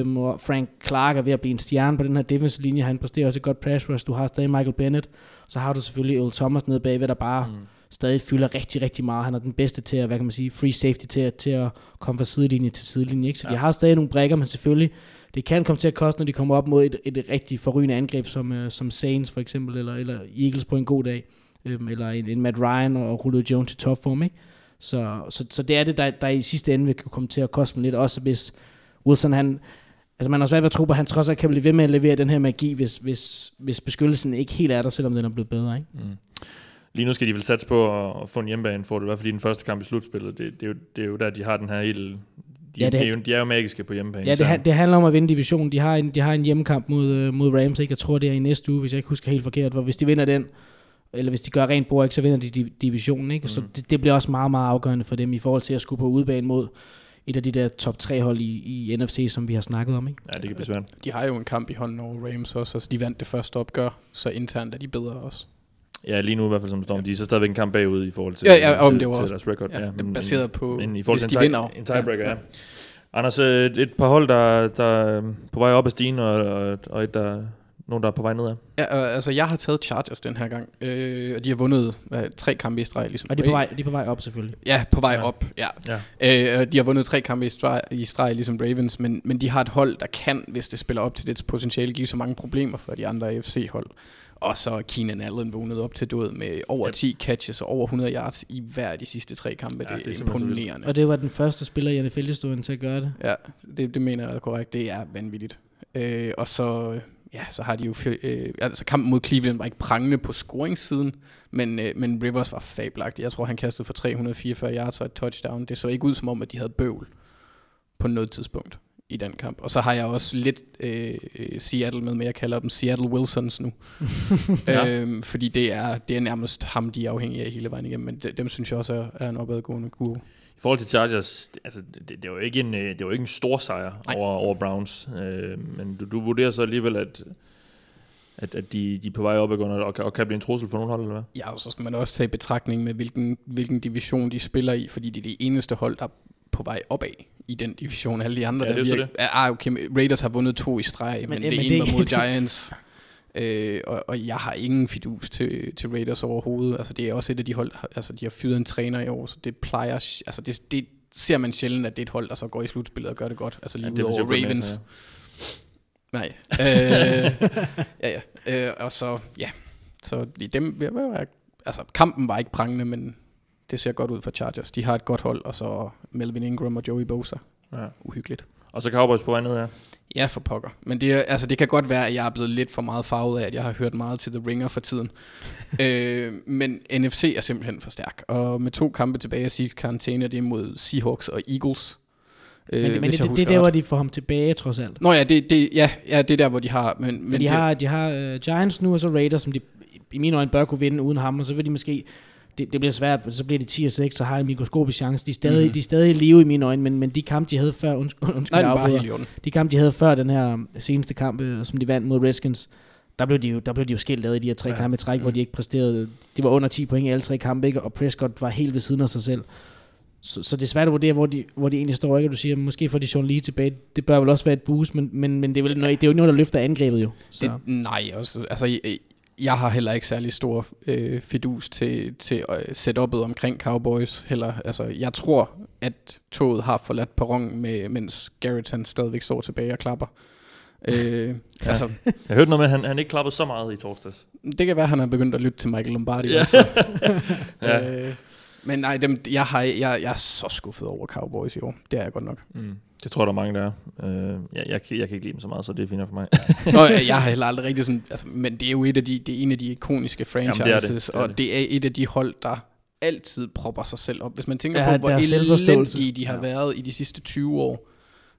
Um, og Frank Clark er ved at blive en stjerne på den her defensive linje. Han præsterer også et godt pass rush. Du har stadig Michael Bennett. Så har du selvfølgelig Earl Thomas nede bagved, der bare mm. stadig fylder rigtig, rigtig meget. Han er den bedste til at, hvad kan man sige, free safety til, til at komme fra sidelinje til sidelinje. Ikke? Så ja. de har stadig nogle brækker, men selvfølgelig det kan komme til at koste, når de kommer op mod et, et rigtig forrygende angreb, som, øh, som Saints for eksempel, eller, eller Eagles på en god dag, øh, eller en, en Matt Ryan og Julio Jones i topform, ikke? Så, så, så det er det, der, der i sidste ende vil kunne komme til at koste dem lidt, også hvis Wilson han, altså man har svært ved at tro på, at han trods alt kan blive ved med at levere den her magi, hvis, hvis, hvis beskyttelsen ikke helt er der, selvom den er blevet bedre, ikke? Mm. Lige nu skal de vel satse på at, få en hjemmebane for det, i hvert fald i den første kamp i slutspillet. Det, det, er, jo, det er jo der, de har den her helt de, ja, det, de, er jo, de er jo magiske på hjemmebane. Ja, det, det handler om at vinde divisionen. De har en, de har en hjemmekamp mod, uh, mod Rams, ikke? jeg tror det er i næste uge, hvis jeg ikke husker helt forkert, hvor hvis de vinder den, eller hvis de gør rent bord, ikke, så vinder de divisionen. Ikke? Mm. Så det, det, bliver også meget, meget afgørende for dem i forhold til at skulle på udebane mod et af de der top 3 hold i, i NFC, som vi har snakket om. Ikke? Ja, det kan blive svært. De har jo en kamp i hånden over Rams også, så de vandt det første opgør, så internt er de bedre også. Ja, lige nu i hvert fald som det står, ja. de er så stadigvæk en kamp bagud i forhold til, ja, ja, om til, det var til også, deres record. Ja, ja, men, baseret på, men i forhold hvis til de vinder. En tiebreaker, ja. ja. Anders, øh, et, par hold, der, der er på vej op ad stigen, og, og, og et, der, nogen, der er på vej nedad. Ja, altså jeg har taget Chargers den her gang, øh, og de har vundet hvad, tre kampe i streg. Ligesom og de er, på vej, de er på vej op selvfølgelig. Ja, på vej ja. op, ja. ja. Øh, de har vundet tre kampe i streg, i streg ligesom Ravens, men, men de har et hold, der kan, hvis det spiller op til dets potentiale, give så mange problemer for de andre AFC-hold. Og så Keenan Allen vågnet op til død med over 10 catches og over 100 yards i hver af de sidste tre kampe. Ja, det, det er imponerende. Og det var den første spiller i NFL-historien til at gøre det. Ja, det, det mener jeg er korrekt. Det er vanvittigt. Øh, og så ja, så har de jo... Øh, altså kampen mod Cleveland var ikke prangende på scoringssiden, men, øh, men Rivers var fabelagtig. Jeg tror, han kastede for 344 yards og et touchdown. Det så ikke ud som om, at de havde bøvl på noget tidspunkt i den kamp. Og så har jeg også lidt øh, øh, Seattle med, men jeg kalder dem Seattle Wilsons nu. Ja. øhm, fordi det er, det er nærmest ham, de er afhængige af hele vejen igennem. Men de, dem synes jeg også er, er en opadgående kurve. I forhold til Chargers, altså, det, det, var ikke en, øh, det var ikke en stor sejr Nej. over, over Browns, øh, men du, du vurderer så alligevel, at, at, at de, de er på vej op og, kan- og kan blive en trussel for nogle hold, eller hvad? Ja, og så skal man også tage i betragtning med, hvilken, hvilken division de spiller i, fordi det er det eneste hold, der er på vej opad i den division. Alle de andre, Ja, det er der så virker, ah, okay, Raiders har vundet to i streg, men, Men- det men ene det var mod Giants. Øh, og, og jeg har ingen fidus til, til Raiders overhovedet. Altså, det er også et af de hold, altså de har fyret en træner i år, så det plejer, altså det, det ser man sjældent, at det er et hold, der så går i slutspillet og gør det godt. Altså lige Ja, ud over Ravens. Nej. Øh, ja, ja. Øh, og så, ja. Så de- dem, altså kampen var ikke prangende, men det ser godt ud for Chargers. De har et godt hold, og så Melvin Ingram og Joey Bosa. Ja. Uhyggeligt. Og så Cowboys på vej ned her. Ja, for pokker. Men det, altså, det kan godt være, at jeg er blevet lidt for meget farvet af, at jeg har hørt meget til The Ringer for tiden. øh, men NFC er simpelthen for stærk. Og med to kampe tilbage Seeks karantæne, det er mod Seahawks og Eagles. Øh, Men, men det, jeg det, det husker er der, hvor de får ham tilbage, trods alt. Nå ja, det, det, ja, ja, det er der, hvor de har... Men, Men men de det- har, de har uh, Giants nu, og så Raiders, som de i mine øjne bør kunne vinde uden ham, og så vil de måske... Det, det bliver svært, for så bliver de 10 og 6, så har en mikroskopisk chance. De er stadig, Mhm. mm-hmm. de er stadig i live i mine øjne, men, men de kampe, de havde før, undskyld, undskyld Nej, bare helt de kampe, de havde før den her seneste kamp, øh, som de vandt mod Redskins, der blev de jo, der blev de jo skilt ad i de her tre Ja. kampe i træk, Mm. hvor de ikke præsterede. De var under 10 point i alle tre kampe, ikke? og Prescott var helt ved siden af sig selv. Så, så det er svært at vurdere, hvor de, hvor de egentlig står. Ikke? Og Du siger, måske får de Sean Lee tilbage. Det bør vel også være et boost, men, men, men det, er vel noget, det er jo ikke noget, der løfter angrebet jo. Så. Det, nej, også, altså, jeg, har heller ikke særlig stor øh, fidus til, til øh, setup'et omkring Cowboys. Heller. Altså, jeg tror, at toget har forladt perronen, med, mens Garrett han stadigvæk står tilbage og klapper. Øh, ja. Altså, Jeg hørte noget med, at han, han ikke klappede så meget i torsdags. det kan være, at han har begyndt at lytte til Michael Lombardi. Ja. Også. Ja. øh, men nej, dem, jeg, har, jeg, jeg er så skuffet over Cowboys i år. Det er jeg godt nok. Mm. Det tror jeg, der er mange, der er. Øh, jeg, jeg, kan- jeg kan ikke lide dem så meget, så det er fint for mig. Nå, jeg har heller aldrig rigtig sådan, altså, men det er jo et af de, det er en af de ikoniske franchises, Jamen, det det. Det og det. det er et af de hold, der altid propper sig selv op. Hvis man tænker Ja, på, hvor elendige de har Ja. været i de sidste 20 år,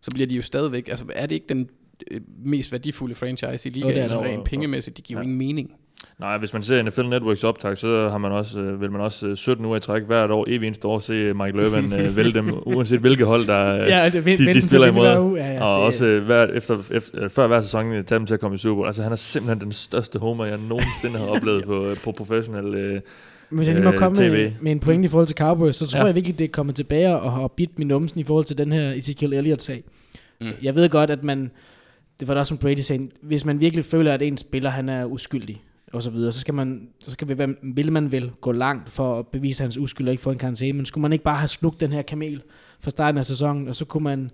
så bliver de jo stadigvæk, altså er det ikke den øh, mest værdifulde franchise i ligaen, jo, rent pengemæssigt, det giver jo Ja. ingen mening. Nej, hvis man ser NFL Networks optag, så har man også, øh, vil man også øh, 17 uger i træk hvert år, evig eneste år, se Mike Løven øh, vælge dem, uanset hvilke hold, der, øh, ja, det, de, de spiller imod. Ja, ja, og det, også øh, hver, efter, efter, øh, før hver sæson øh, tage dem til at komme i Super Bowl. Altså han er simpelthen den største homer, jeg nogensinde har oplevet på, øh, på professionel... Øh, Hvis jeg lige må øh, komme med, med en pointe i forhold til Cowboys, så tror ja. jeg virkelig, det er kommet tilbage og har bidt min numsen i forhold til den her Ezekiel Elliott-sag. Mm. Jeg ved godt, at man, det var da også som Brady sagde, hvis man virkelig føler, at en spiller han er uskyldig, og så videre, så skal man, så skal vi, hvem vil man vel gå langt for at bevise hans uskyld og ikke få en karantæne, men skulle man ikke bare have slugt den her kamel fra starten af sæsonen, og så kunne man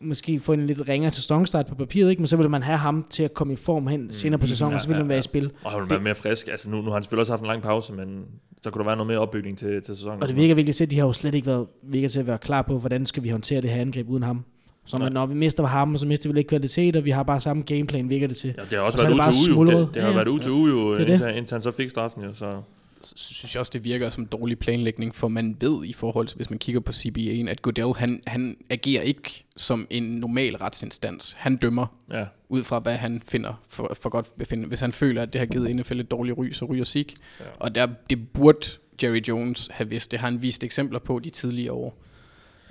måske få en lidt ringere sæsonstart på papiret, ikke? men så ville man have ham til at komme i form hen senere på Mm, sæsonen, ja, og så ville ja, han være ja. i spil. og han vil være mere frisk. Altså nu, nu har han selvfølgelig også haft en lang pause, men så kunne der være noget mere opbygning til, til sæsonen. Og det virker virkelig til, at de har jo slet ikke været virker til at være klar på, hvordan skal vi håndtere det her angreb uden ham. Så Nej. når vi mister ham, så mister vi lidt kvalitet, og vi har bare samme gameplan, virker det til. Ja, det har også Og været er det uge til bare uge, jo. smuldret. Det, det har Ja, været ja. uge til uge, jo, Det det. indtil, indtil han så fik straffen, jo. Så. Så synes jeg også, det virker som dårlig planlægning, for man ved i forhold til, hvis man kigger på CBA'en, at Goodell, han, han agerer ikke som en normal retsinstans. Han dømmer Ja. ud fra, hvad han finder for, for godt befindende. Hvis han føler, at det har givet NFL et dårligt ry, så ryger Sik. Ja. Ja. Og der, det burde Jerry Jones have vidst. Det har han vist eksempler på de tidligere år.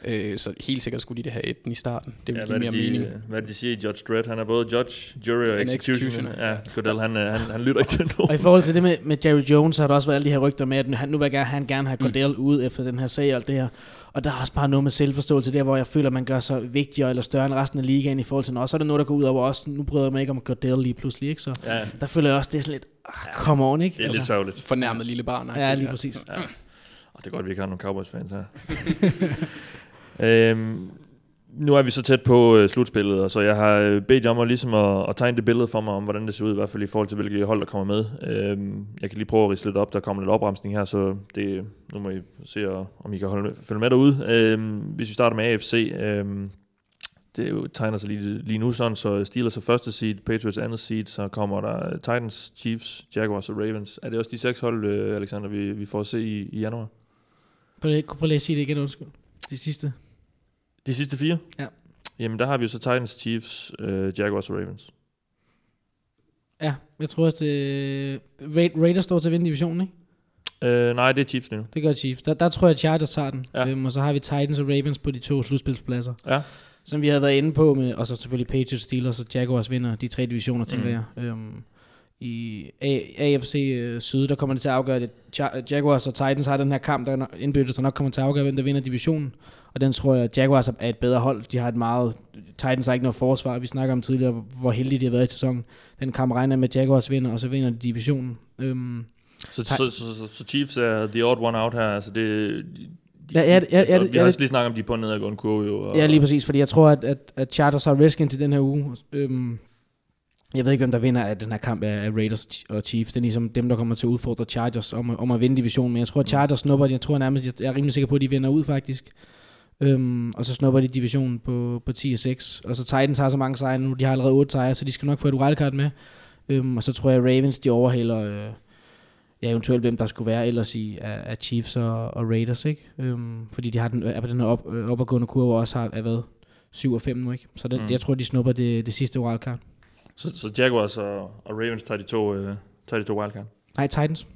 Øh, så helt sikkert skulle de det have et i starten. Det ville Ja, give hvad, mere er det, mening. de, hvad det, de siger i Judge Dredd? Han er både judge, jury og executioner. executioner. Ja, Goodell, han, øh, han, han lytter ikke til nogen. Og i forhold til det med, med Jerry Jones, så har der også været alle de her rygter med, at han nu vil gerne, han gerne have Goodell mm. ud efter den her sag og alt det her. Og der er også bare noget med selvforståelse der, hvor jeg føler, at man gør så vigtigere eller større end resten af ligaen i forhold til noget. Og så er der noget, der går ud over os. Nu bryder jeg mig ikke om Goodell lige pludselig, ikke? Så Ja, der føler jeg også, det er sådan lidt, ah, come on, ikke? det er lidt sørgeligt. Fornærmet lille barn. Ja, lige præcis. Ja. Og det er godt, at vi ikke har nogen Cowboys-fans her. øhm, nu er vi så tæt på øh, slutspillet, og så jeg har øh, bedt jer om at, ligesom at, at tegne det billede for mig, om hvordan det ser ud, i hvert fald i forhold til, hvilke hold, der kommer med. Øhm, jeg kan lige prøve at rise lidt op, der kommer lidt opremsning her, så det, nu må I se, om I kan holde, følge med derude. Øhm, hvis vi starter med AFC, øhm, det jo, tegner sig lige, lige nu sådan, så Steelers er første seed, Patriots andet seed, så kommer der Titans, Chiefs, Jaguars og Ravens. Er det også de seks hold, øh, Alexander, vi, vi får at se i, i januar? Prøv lige, prøv lige at sige det igen, undskyld. De sidste. De sidste fire? Ja. Jamen, der har vi jo så Titans, Chiefs, øh, Jaguars og Ravens. Ja, jeg tror også, det... Ra- Raiders står til at vinde divisionen, ikke? Øh, nej, det er Chiefs nu. Det gør Chiefs. Der, der tror jeg, Chargers tager den. Ja. Øhm, og så har vi Titans og Ravens på de to slutspilspladser. Ja. Som vi havde været inde på med, og så selvfølgelig Patriots, Steelers og Jaguars vinder de tre divisioner, tænker Mm. jeg. Øhm, I A- AFC øh, Syd, der kommer det til at afgøre det. Ja- Jaguars og Titans har den her kamp, der indbyrdes, der nok kommer til at afgøre, hvem der vinder divisionen. Og den tror jeg, Jaguars er et bedre hold. De har et meget... Titans har ikke noget forsvar. Vi snakker om tidligere, hvor heldige de har været i sæsonen. Den kamp regner med, at Jaguars vinder, og så vinder de divisionen. Øhm, Så, så, så, så, Chiefs er the odd one out her. Altså det, de, Ja, ja, ja, ja, det- vi har også lige snakket om, de er på en nedadgående kurve. Jo, og, Ja, lige præcis, fordi jeg tror, at, at, at Chargers har risken til den her uge. Øhm, jeg ved ikke, hvem der vinder af den her kamp af, Raiders og Chiefs. Det er ligesom dem, der kommer til at udfordre Chargers om, at- om at vinde divisionen. Men jeg tror, at Chargers snupper det. Jeg tror nærmest, jeg er rimelig sikker på, at de vinder ud faktisk. Øhm, og så snupper de divisionen på, på 10 og 6. Og så Titans har så mange sejre nu. De har allerede 8 sejre, så de skal nok få et wildcard med. Øhm, og så tror jeg, at Ravens de overhaler... Øh, ja, eventuelt hvem der skulle være ellers i af, af Chiefs og, og Raiders, ikke? Øhm, fordi de har den, er på den her op, øh, opadgående kurve, og også har er været 7 og 5 nu, ikke? Så den, Mm. jeg tror, de snupper det, det sidste wildcard. Så, så Jaguars og, og Ravens tager de to, øh, tager de to wildcard. Nej, Titans.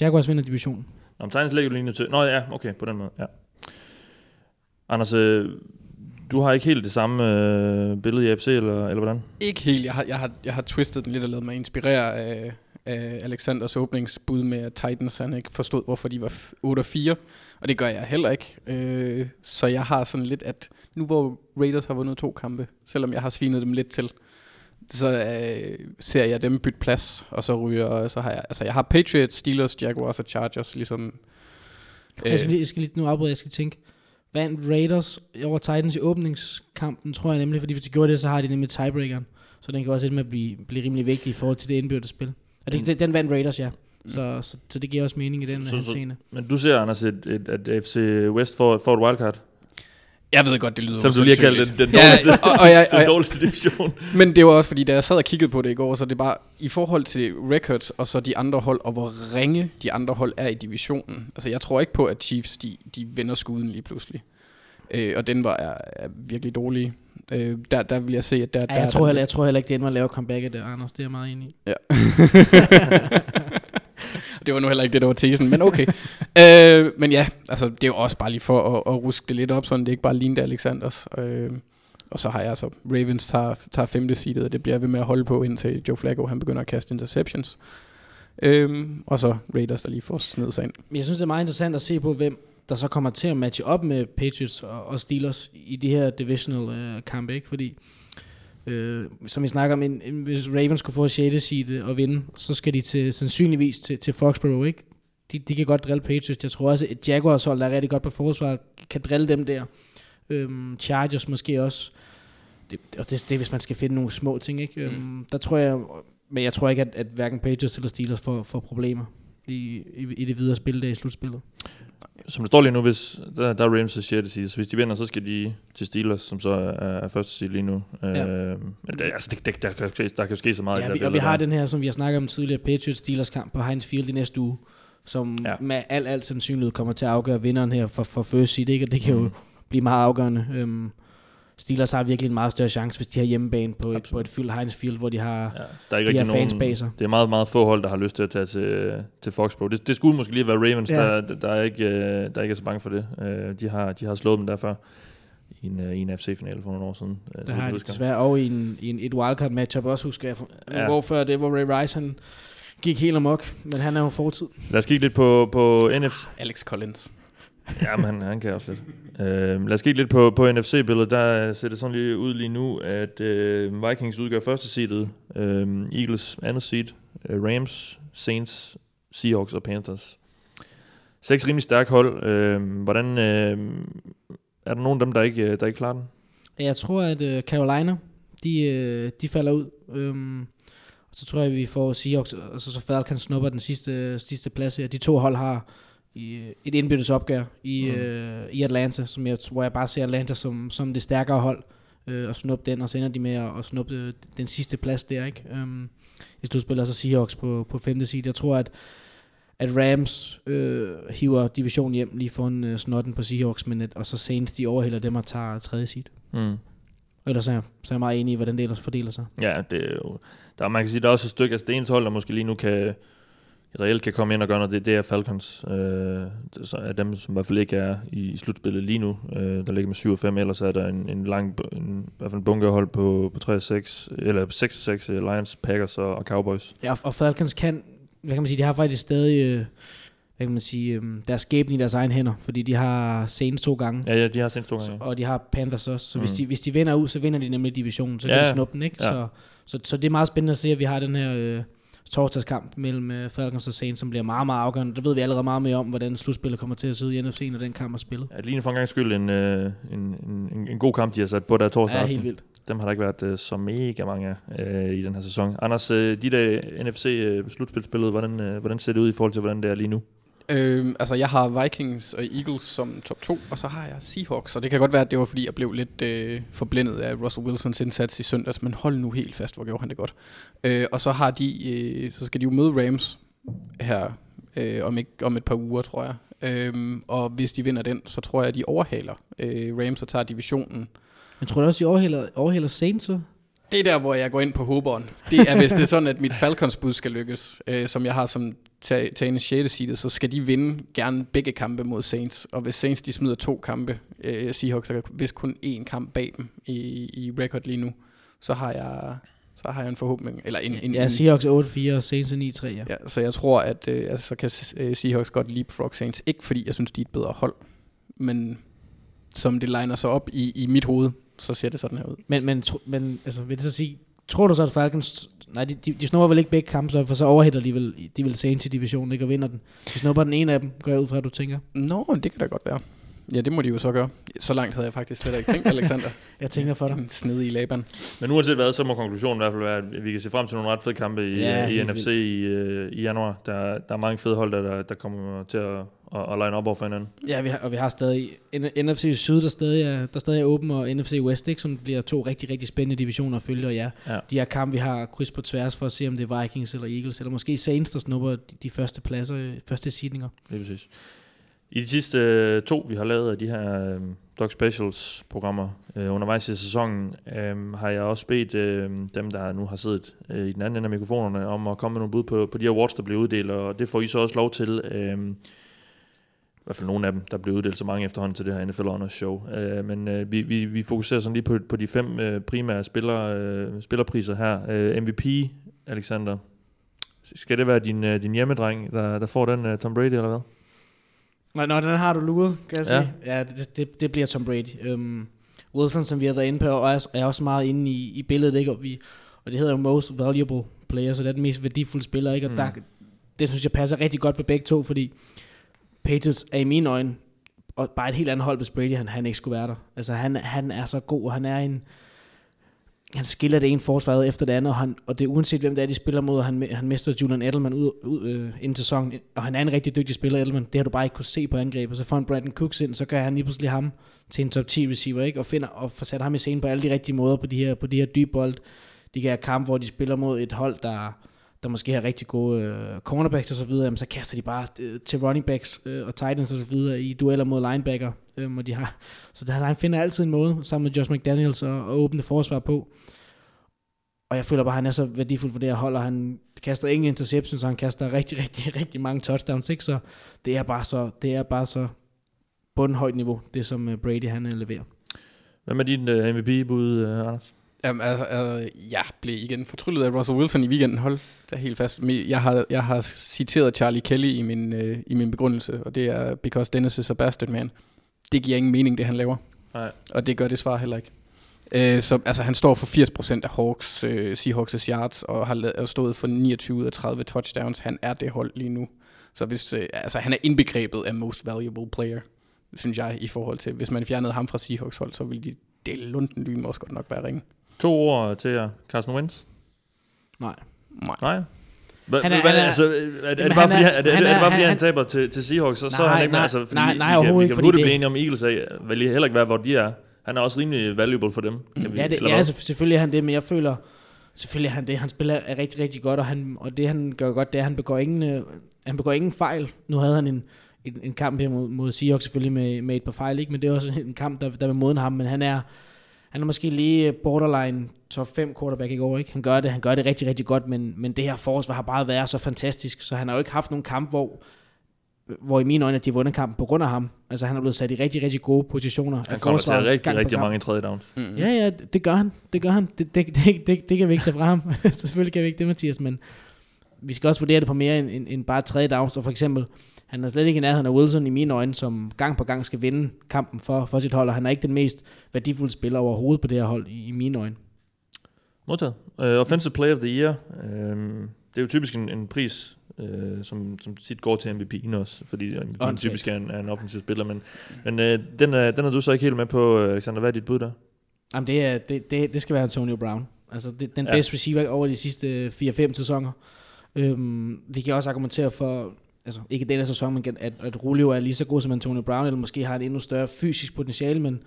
Jaguars vinder divisionen. Nå, men Titans ligger jo lige til... Nå ja, okay, på den måde, ja. Anders, øh, du har ikke helt det samme øh, billede i AFC, eller, eller hvordan? Ikke helt. Jeg har, jeg, har, jeg har twistet den lidt og lavet mig inspirere af, af Alexanders åbningsbud med, at Titans han ikke forstod, hvorfor de var f- 8 og 4. Og det gør jeg heller ikke. Øh, så jeg har sådan lidt, at nu hvor Raiders har vundet to kampe, selvom jeg har svinet dem lidt til, så øh, ser jeg dem bytte plads, og så ryger, og så har jeg, altså jeg har Patriots, Steelers, Jaguars og Chargers, ligesom, Øh. Jeg, skal lige, jeg skal lige nu afbryde, jeg skal tænke. Vandt Raiders over Titans i åbningskampen, tror jeg nemlig, fordi hvis de gjorde det, så har de nemlig tiebreakeren. Så den kan også ende med at blive, blive rimelig vigtig i forhold til det indbyrdes spil. Og det, Mm. den, den vandt Raiders, ja. Så, så, så det giver også mening i den Så- så- henseende. Men du ser, Anders, et, et, at AFC West får, får et wildcard? Jeg ved godt, det lyder Selvom du lige har kaldt den, den dårligste, Ja, og, og, jeg, og, den dårligste division. Men det var også fordi, da jeg sad og kiggede på det i går, så det er bare i forhold til records og så de andre hold, og hvor ringe de andre hold er i divisionen. Altså jeg tror ikke på, at Chiefs de, de vender skuden lige pludselig. Øh, og Denver er, er virkelig dårlige. Øh, der, der vil jeg se, at der, Ja, der jeg, er tror der- heller, jeg tror heller ikke, det at lave comebacket der, Anders. Det er jeg meget enig i. Ja. det var nu heller ikke det, der var tesen, men okay. øh, men ja, altså det er jo også bare lige for at, at ruske det lidt op, sådan det ikke bare ligner Alexanders. Øh, og så har jeg så Ravens tager, tager femte seedet, og det bliver jeg ved med at holde på, indtil Joe Flacco han begynder at kaste interceptions. Øhm, og så Raiders, der lige får snedet sig ind. Jeg synes, det er meget interessant at se på, hvem der så kommer til at matche op med Patriots og, og Steelers i de her divisional øh, kampe, ikke? Fordi, øh, som vi snakker om, en, en, hvis Ravens skulle få 6. seed og vinde, så skal de til, sandsynligvis til, til Foxborough, ikke? De, de kan godt drille Patriots. Jeg tror også, at Jaguars hold, der er rigtig godt på forsvar, kan drille dem der. Øhm, Chargers måske også. Det, og det, det er, hvis man skal finde nogle små ting, ikke? Øhm, der tror jeg, men jeg tror ikke, at, at hverken Patriots eller Steelers får, får problemer i, i, i det videre spil der i slutspillet. Som det står lige nu, hvis der, der er Rams 6. seed, så hvis de vinder, så skal de til Steelers, som så er, er første seed lige nu. Ja. Øh, men det, altså, det, det, der, kan, ske- der kan ske så meget Ja, i vi, og vi har der. den her, som vi har snakket om tidligere, Patriots Steelers kamp på Heinz Field i næste uge, som Ja. med al, al sandsynlighed kommer til at afgøre vinderen her for, for first seed, ikke? og det kan jo Mhm. blive meget afgørende. Um, Steelers har virkelig en meget større chance, hvis de har hjemmebane på et, Absolut. på et fyldt Heinz Field, hvor de har... Ja, der er ikke de her fans nogen, bag sig. Det er meget, meget få hold, der har lyst til at tage til, til Foxborough. Det, det skulle måske lige være Ravens, Ja. der, der, er ikke, øh, der ikke er så bange for det. Øh, De har, de har slået dem der før i en, øh, i en FC-finale for nogle år siden. Der vidt har jeg de desværre og i, en, i en, et wildcard matchup også, husker jeg. Ja. Hvor før det, hvor Ray Rice han gik helt amok, men han er jo fortid. Lad os kigge lidt på, på NFC. Alex Collins. Ja, men han, han kan også lidt. Øh, lad os kigge lidt på, på NFC-billedet. Der øh, ser det sådan lige ud lige nu, at øh, Vikings udgør første seedet, øh, Eagles andet seed, øh, Rams, Saints, Seahawks og Panthers. Seks rimelig stærke hold. Øh, hvordan øh, er der nogen af dem, der ikke, øh, der ikke klarer den? Jeg tror, at øh, Carolina, de, øh, de falder ud. Um, og så tror jeg, at vi får Seahawks, og så, så Falcons snupper den sidste, sidste plads her. De to hold har i, et indbyttes opgør i, Mm. uh, i Atlanta, som jeg, hvor jeg bare ser Atlanta som, som det stærkere hold. øh, og snuppe den, og så ender de med at, at snuppe øh, den sidste plads der, ikke? Um, hvis du spiller så Seahawks på, på femte side. Jeg tror, at, at Rams øh, hiver divisionen hjem lige foran øh, snotten på Seahawks, men at, og så Saints, de overhælder dem og tager tredje side. Mm. Ellers er jeg, så er jeg meget enig i, hvordan det ellers fordeler sig. Ja, det er jo, der, man kan sige, der er også et stykke, altså det eneste hold, der måske lige nu kan, reelt kan komme ind og gøre noget, det, det er Falcons. Øh, det er dem, som i hvert fald ikke er i, i slutspillet lige nu. Øh, der ligger med 7 og 5, ellers er der en, en lang, en, i hvert fald en bunkehold på, på 3 og 6, eller 6 og 6, uh, Lions, Packers og, og Cowboys. Ja, og Falcons kan, hvad kan man sige, de har faktisk stadig, øh, hvad kan man sige, øh, deres skæbne i deres egen hænder, fordi de har Saints to gange, Ja, ja, de har sendt to gange. og de har Panthers også, så mm. hvis, de, hvis de vinder ud, så vinder de nemlig divisionen, så Ja, kan de snuppe den, ikke? Ja. Så, så, så det er meget spændende at se, at vi har den her øh, torsdagskamp mellem øh, Falcons og Saints, som bliver meget, meget afgørende. Der ved vi allerede meget mere om, hvordan slutspillet kommer til at se ud i NFC, når den kamp er spillet. Ja, lige for en gang skyld en, øh, en, en, en, en god kamp, de har sat på der torsdag Ja, helt vildt. Dem har der ikke været øh, så mega mange af øh, i den her sæson. Anders, øh, de der NFC-slutspilsbillede, hvordan, øh, hvordan ser det ud i forhold til, hvordan det er lige nu? Øhm, altså, jeg har Vikings og Eagles som top 2, og så har jeg Seahawks. Og det kan godt være, at det var, fordi jeg blev lidt øh, forblændet af Russell Wilsons indsats i søndags, men hold nu helt fast, hvor gjorde han det godt. Øh, og så har de, øh, så skal de jo møde Rams her øh, om, ikke, om et par uger, tror jeg. Øh, og hvis de vinder den, så tror jeg, at de overhaler øh, Rams og tager divisionen. Men tror du også, de overhaler, overhaler Saints så? Det er der, hvor jeg går ind på håberen. Det er, hvis det er sådan, at mit Falcons-bud skal lykkes, øh, som jeg har som ta- tagende 6. seedet, så skal de vinde gerne begge kampe mod Saints. Og hvis Saints de smider to kampe, øh, Seahawks er vist kun én kamp bag dem i, i record lige nu, så har jeg, så har jeg en forhåbning. Eller en, en, Ja, Seahawks er 8-4 og Saints er 9-3, ja. ja, så jeg tror, at øh, altså, så kan øh, Seahawks godt leapfrog Saints. Ikke fordi jeg synes, de er et bedre hold, men som det liner sig op i, i mit hoved, så ser det sådan her ud. Men, men, tro, men altså, vil det så sige, tror du så, at Falcons... Nej, de, de, de snupper vel ikke begge kampe, så, for så overhætter de vel, de vil Saints i divisionen, ikke, og vinder den. De snupper den ene af dem, går jeg ud fra, at du tænker. Nå, det kan da godt være. Ja, det må de jo så gøre. Så langt havde jeg faktisk slet ikke tænkt, Alexander. Jeg tænker for dig. Den snede i Laban. Men uanset hvad, så må konklusionen i hvert fald være, at vi kan se frem til nogle ret fede kampe i, Ja, i NFC i, øh, i januar. Der, der er mange fede hold, der, der, der kommer til at, at, at line op over for hinanden. Ja, vi har, og vi har stadig NFC Syd, der stadig er, der stadig er åben, og NFC West, ikke, som bliver to rigtig, rigtig spændende divisioner at følge, og ja, Ja. de her kampe, vi har kryds på tværs for at se, om det er Vikings eller Eagles, eller måske Saints, der snupper de, de første pladser, øh, første seedinger. Lige præcis. I de sidste øh, to, vi har lavet af de her øh, Dog Specials programmer øh, undervejs i sæsonen, øh, har jeg også bedt øh, dem, der nu har siddet øh, i den anden ende af mikrofonerne, om at komme med nogle bud på, på de awards, der bliver uddelt, og det får I så også lov til. Øh, i hvert fald nogle af dem, der bliver uddelt så mange efterhånden til det her NFL Honors Show. Øh, men øh, vi, vi, vi fokuserer sådan lige på, på de fem øh, primære spiller, øh, spillerpriser her. Øh, MVP, Alexander. Skal det være din, øh, din hjemmedreng, der, der får den, øh, Tom Brady, eller hvad? Nå, nå, den har du luret, kan jeg Ja. sige. Ja, det, det, det bliver Tom Brady. Um, Wilson, som vi har været inde på, og er, er også meget inde i, i billedet, ikke? Og, vi, og det hedder jo Most Valuable Player, så det er den mest værdifulde spiller, ikke? Og mm. der, det synes jeg passer rigtig godt på begge to, fordi Patriots er i mine øjne og bare et helt andet hold, hvis Brady han, han ikke skulle være der. Altså han, han er så god, og han er en... Han skiller det ene forsvar efter det andet, og, han, og det er uanset hvem det er, de spiller mod, og han, han mister Julian Edelman ud, ud øh, inden sæsonen, og han er en rigtig dygtig spiller, Edelman. Det har du bare ikke kunne se på angrebet. Så får han Brandon Cooks ind, så gør han lige pludselig ham til en top 10 receiver, ikke? Og, finder, og får sat ham i scenen på alle de rigtige måder på de her, på de her dybe bold. De kan have kamp, hvor de spiller mod et hold, der, der måske har rigtig gode øh, cornerbacks og så videre, jamen, så kaster de bare øh, til running backs øh, og tight ends og så videre i dueller mod linebacker. Øh, og de har, så der, han finder altid en måde, sammen med Josh McDaniels, at, at åbne forsvar på. Og jeg føler bare, at han er så værdifuld for det her hold, og han kaster ingen interceptions, så han kaster rigtig, rigtig, rigtig mange touchdowns, ikke? Så det er bare så, det er bare så bundhøjt niveau, det som øh, Brady han øh, leverer. Hvad med din øh, MVP-bud, Anders? Jamen, altså, altså, jeg blev igen fortryllet af Russell Wilson i weekenden. Hold da helt fast. Jeg har, jeg har citeret Charlie Kelly i min, øh, i min begrundelse, og det er, because Dennis is a bastard man. Det giver ingen mening, det han laver. Nej. Og det gør det svar heller ikke. Øh, så, altså, han står for 80% af Hawks, øh, Seahawks' yards, og har og stået for 29 ud af 30 touchdowns. Han er det hold lige nu. Så hvis, øh, altså, han er indbegrebet af most valuable player, synes jeg, i forhold til, hvis man fjernede ham fra Seahawks hold, så ville de dele lunden lyn også godt nok være ringe. To ord til jer. Carson Wentz? Nej. Nej. Nej. Hva, Han er- hvad, han altså, er, er, er, det bare fordi, er- han, er, det, han er, det er- bare fordi, han- han taber til, til Seahawks, så, så er Nej, han ikke med, nej, altså, fordi nej, vi, nej, vi, kan, overhovedet vi ikke, kan fordi hurtigt det- blive enige om, Eagles er, vel heller ikke være, hvor de er. han er også rimelig valuable for dem. Kan vi, Ja, det, ja selvfø- selvfølgelig er han det, men jeg føler, selvfølgelig er han det. Han spiller er rigtig, rigtig godt, og, han, og det han gør godt, det er, at han begår ingen, øh, han begår ingen fejl. Nu havde han en, en, en kamp her mod, mod Seahawks selvfølgelig med, med et par fejl, ikke? men det er også en kamp, der, der vil moden ham, men han er, han er måske lige borderline top 5 quarterback i år, ikke? Han gør det, han gør det rigtig, rigtig godt, men, men det her forsvar har bare været så fantastisk, så han har jo ikke haft nogen kamp, hvor, hvor i mine øjne, at de har vundet kampen på grund af ham. Altså han er blevet sat i rigtig, rigtig gode positioner. af Han kommer til rigtig, rigtig mange tredje downs. Mm. Ja, ja, det gør han. Det gør han. Det, det, det, det, det kan vi ikke tage fra ham. Så Selvfølgelig kan vi ikke det, Mathias, men vi skal også vurdere det på mere end, end, end bare tredje downs. Og for eksempel, han er slet ikke i nærheden af Wilson i mine øjne, som gang på gang skal vinde kampen for, for sit hold, og han er ikke den mest værdifulde spiller overhovedet på det her hold i, i mine øjne. Modtaget. Uh, offensive Player of the Year. Uh, det er jo typisk en, en pris, uh, som, som tit går til MVP'en også, fordi MVP'en Åndssvagt. typisk er en, er en offensiv spiller. Men, men uh, den, er, den er du så ikke helt med på, Alexander. Hvad er dit bud der? Jamen, det, er, det, det, det skal være Antonio Brown. Altså, det, den Ja. bedste receiver over de sidste 4-5 sæsoner. Øhm, vi kan også argumentere for, altså ikke denne sæson, men at, at Julio er lige så god som Antonio Brown, eller måske har et endnu større fysisk potentiale, men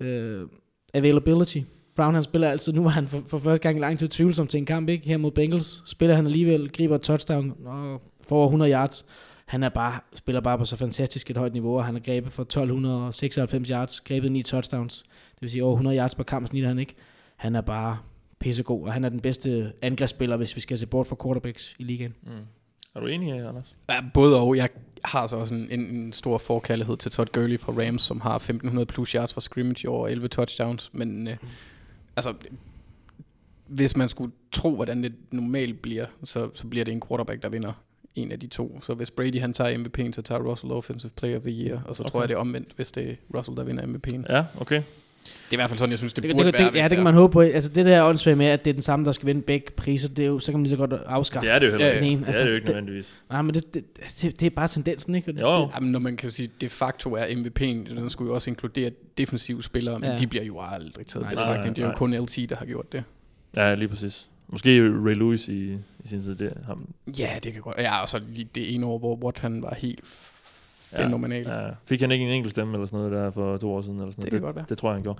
øh, availability. Brown han spiller altid, nu var han for, for første gang i lang tid tvivlsom til en kamp, ikke? Her mod Bengals. Spiller han alligevel, griber et touchdown og får over 100 yards. Han er bare, spiller bare på så fantastisk et højt niveau, og han har grebet for 1296 yards, grebet 9 touchdowns. Det vil sige over 100 yards per kamp snitter han ikke. Han er bare pissegod, og han er den bedste angrebsspiller, hvis vi skal se bort fra quarterbacks i ligaen. Mm. Er du enig, Anders? Ja, både og. Jeg har så også en, en, stor forkærlighed til Todd Gurley fra Rams, som har 1500 plus yards fra scrimmage over 11 touchdowns. Men øh, altså, hvis man skulle tro, hvordan det normalt bliver, så, så bliver det en quarterback, der vinder en af de to. Så hvis Brady han tager MVP'en, så tager Russell Offensive Player of the Year, og så okay. tror jeg, det er omvendt, hvis det er Russell, der vinder MVP'en. Ja, okay. Det er i hvert fald sådan, jeg synes, det, Det, burde det, være. det, ja, det kan man håbe på. Altså det der åndssvagt med, at det er den samme, der skal vinde begge priser, det er jo, så kan man lige så godt afskaffe Det er det jo heller Ja, ikke. den ene. Det Altså, er det jo ikke det- nødvendigvis. Nej, men det, det, det, det er bare tendensen, ikke? Og det- Jo, det- Jamen, når man kan sige, de facto er MVP'en, den skulle jo også inkludere defensive spillere, men Ja. ja. de bliver jo aldrig taget Nej, i nej, betragtning. Det er jo nej. kun LT, der har gjort det. Ja, lige præcis. Måske Ray Lewis i, i sin tid. Det ham. Ja, det kan godt. Ja, og så lige det ene år, hvor Watt han var helt fænomenal. Ja, Ja. Fik han ikke en enkelt stemme eller sådan noget der for to år siden? Eller sådan det noget? kan godt være. Det tror jeg, han gjorde.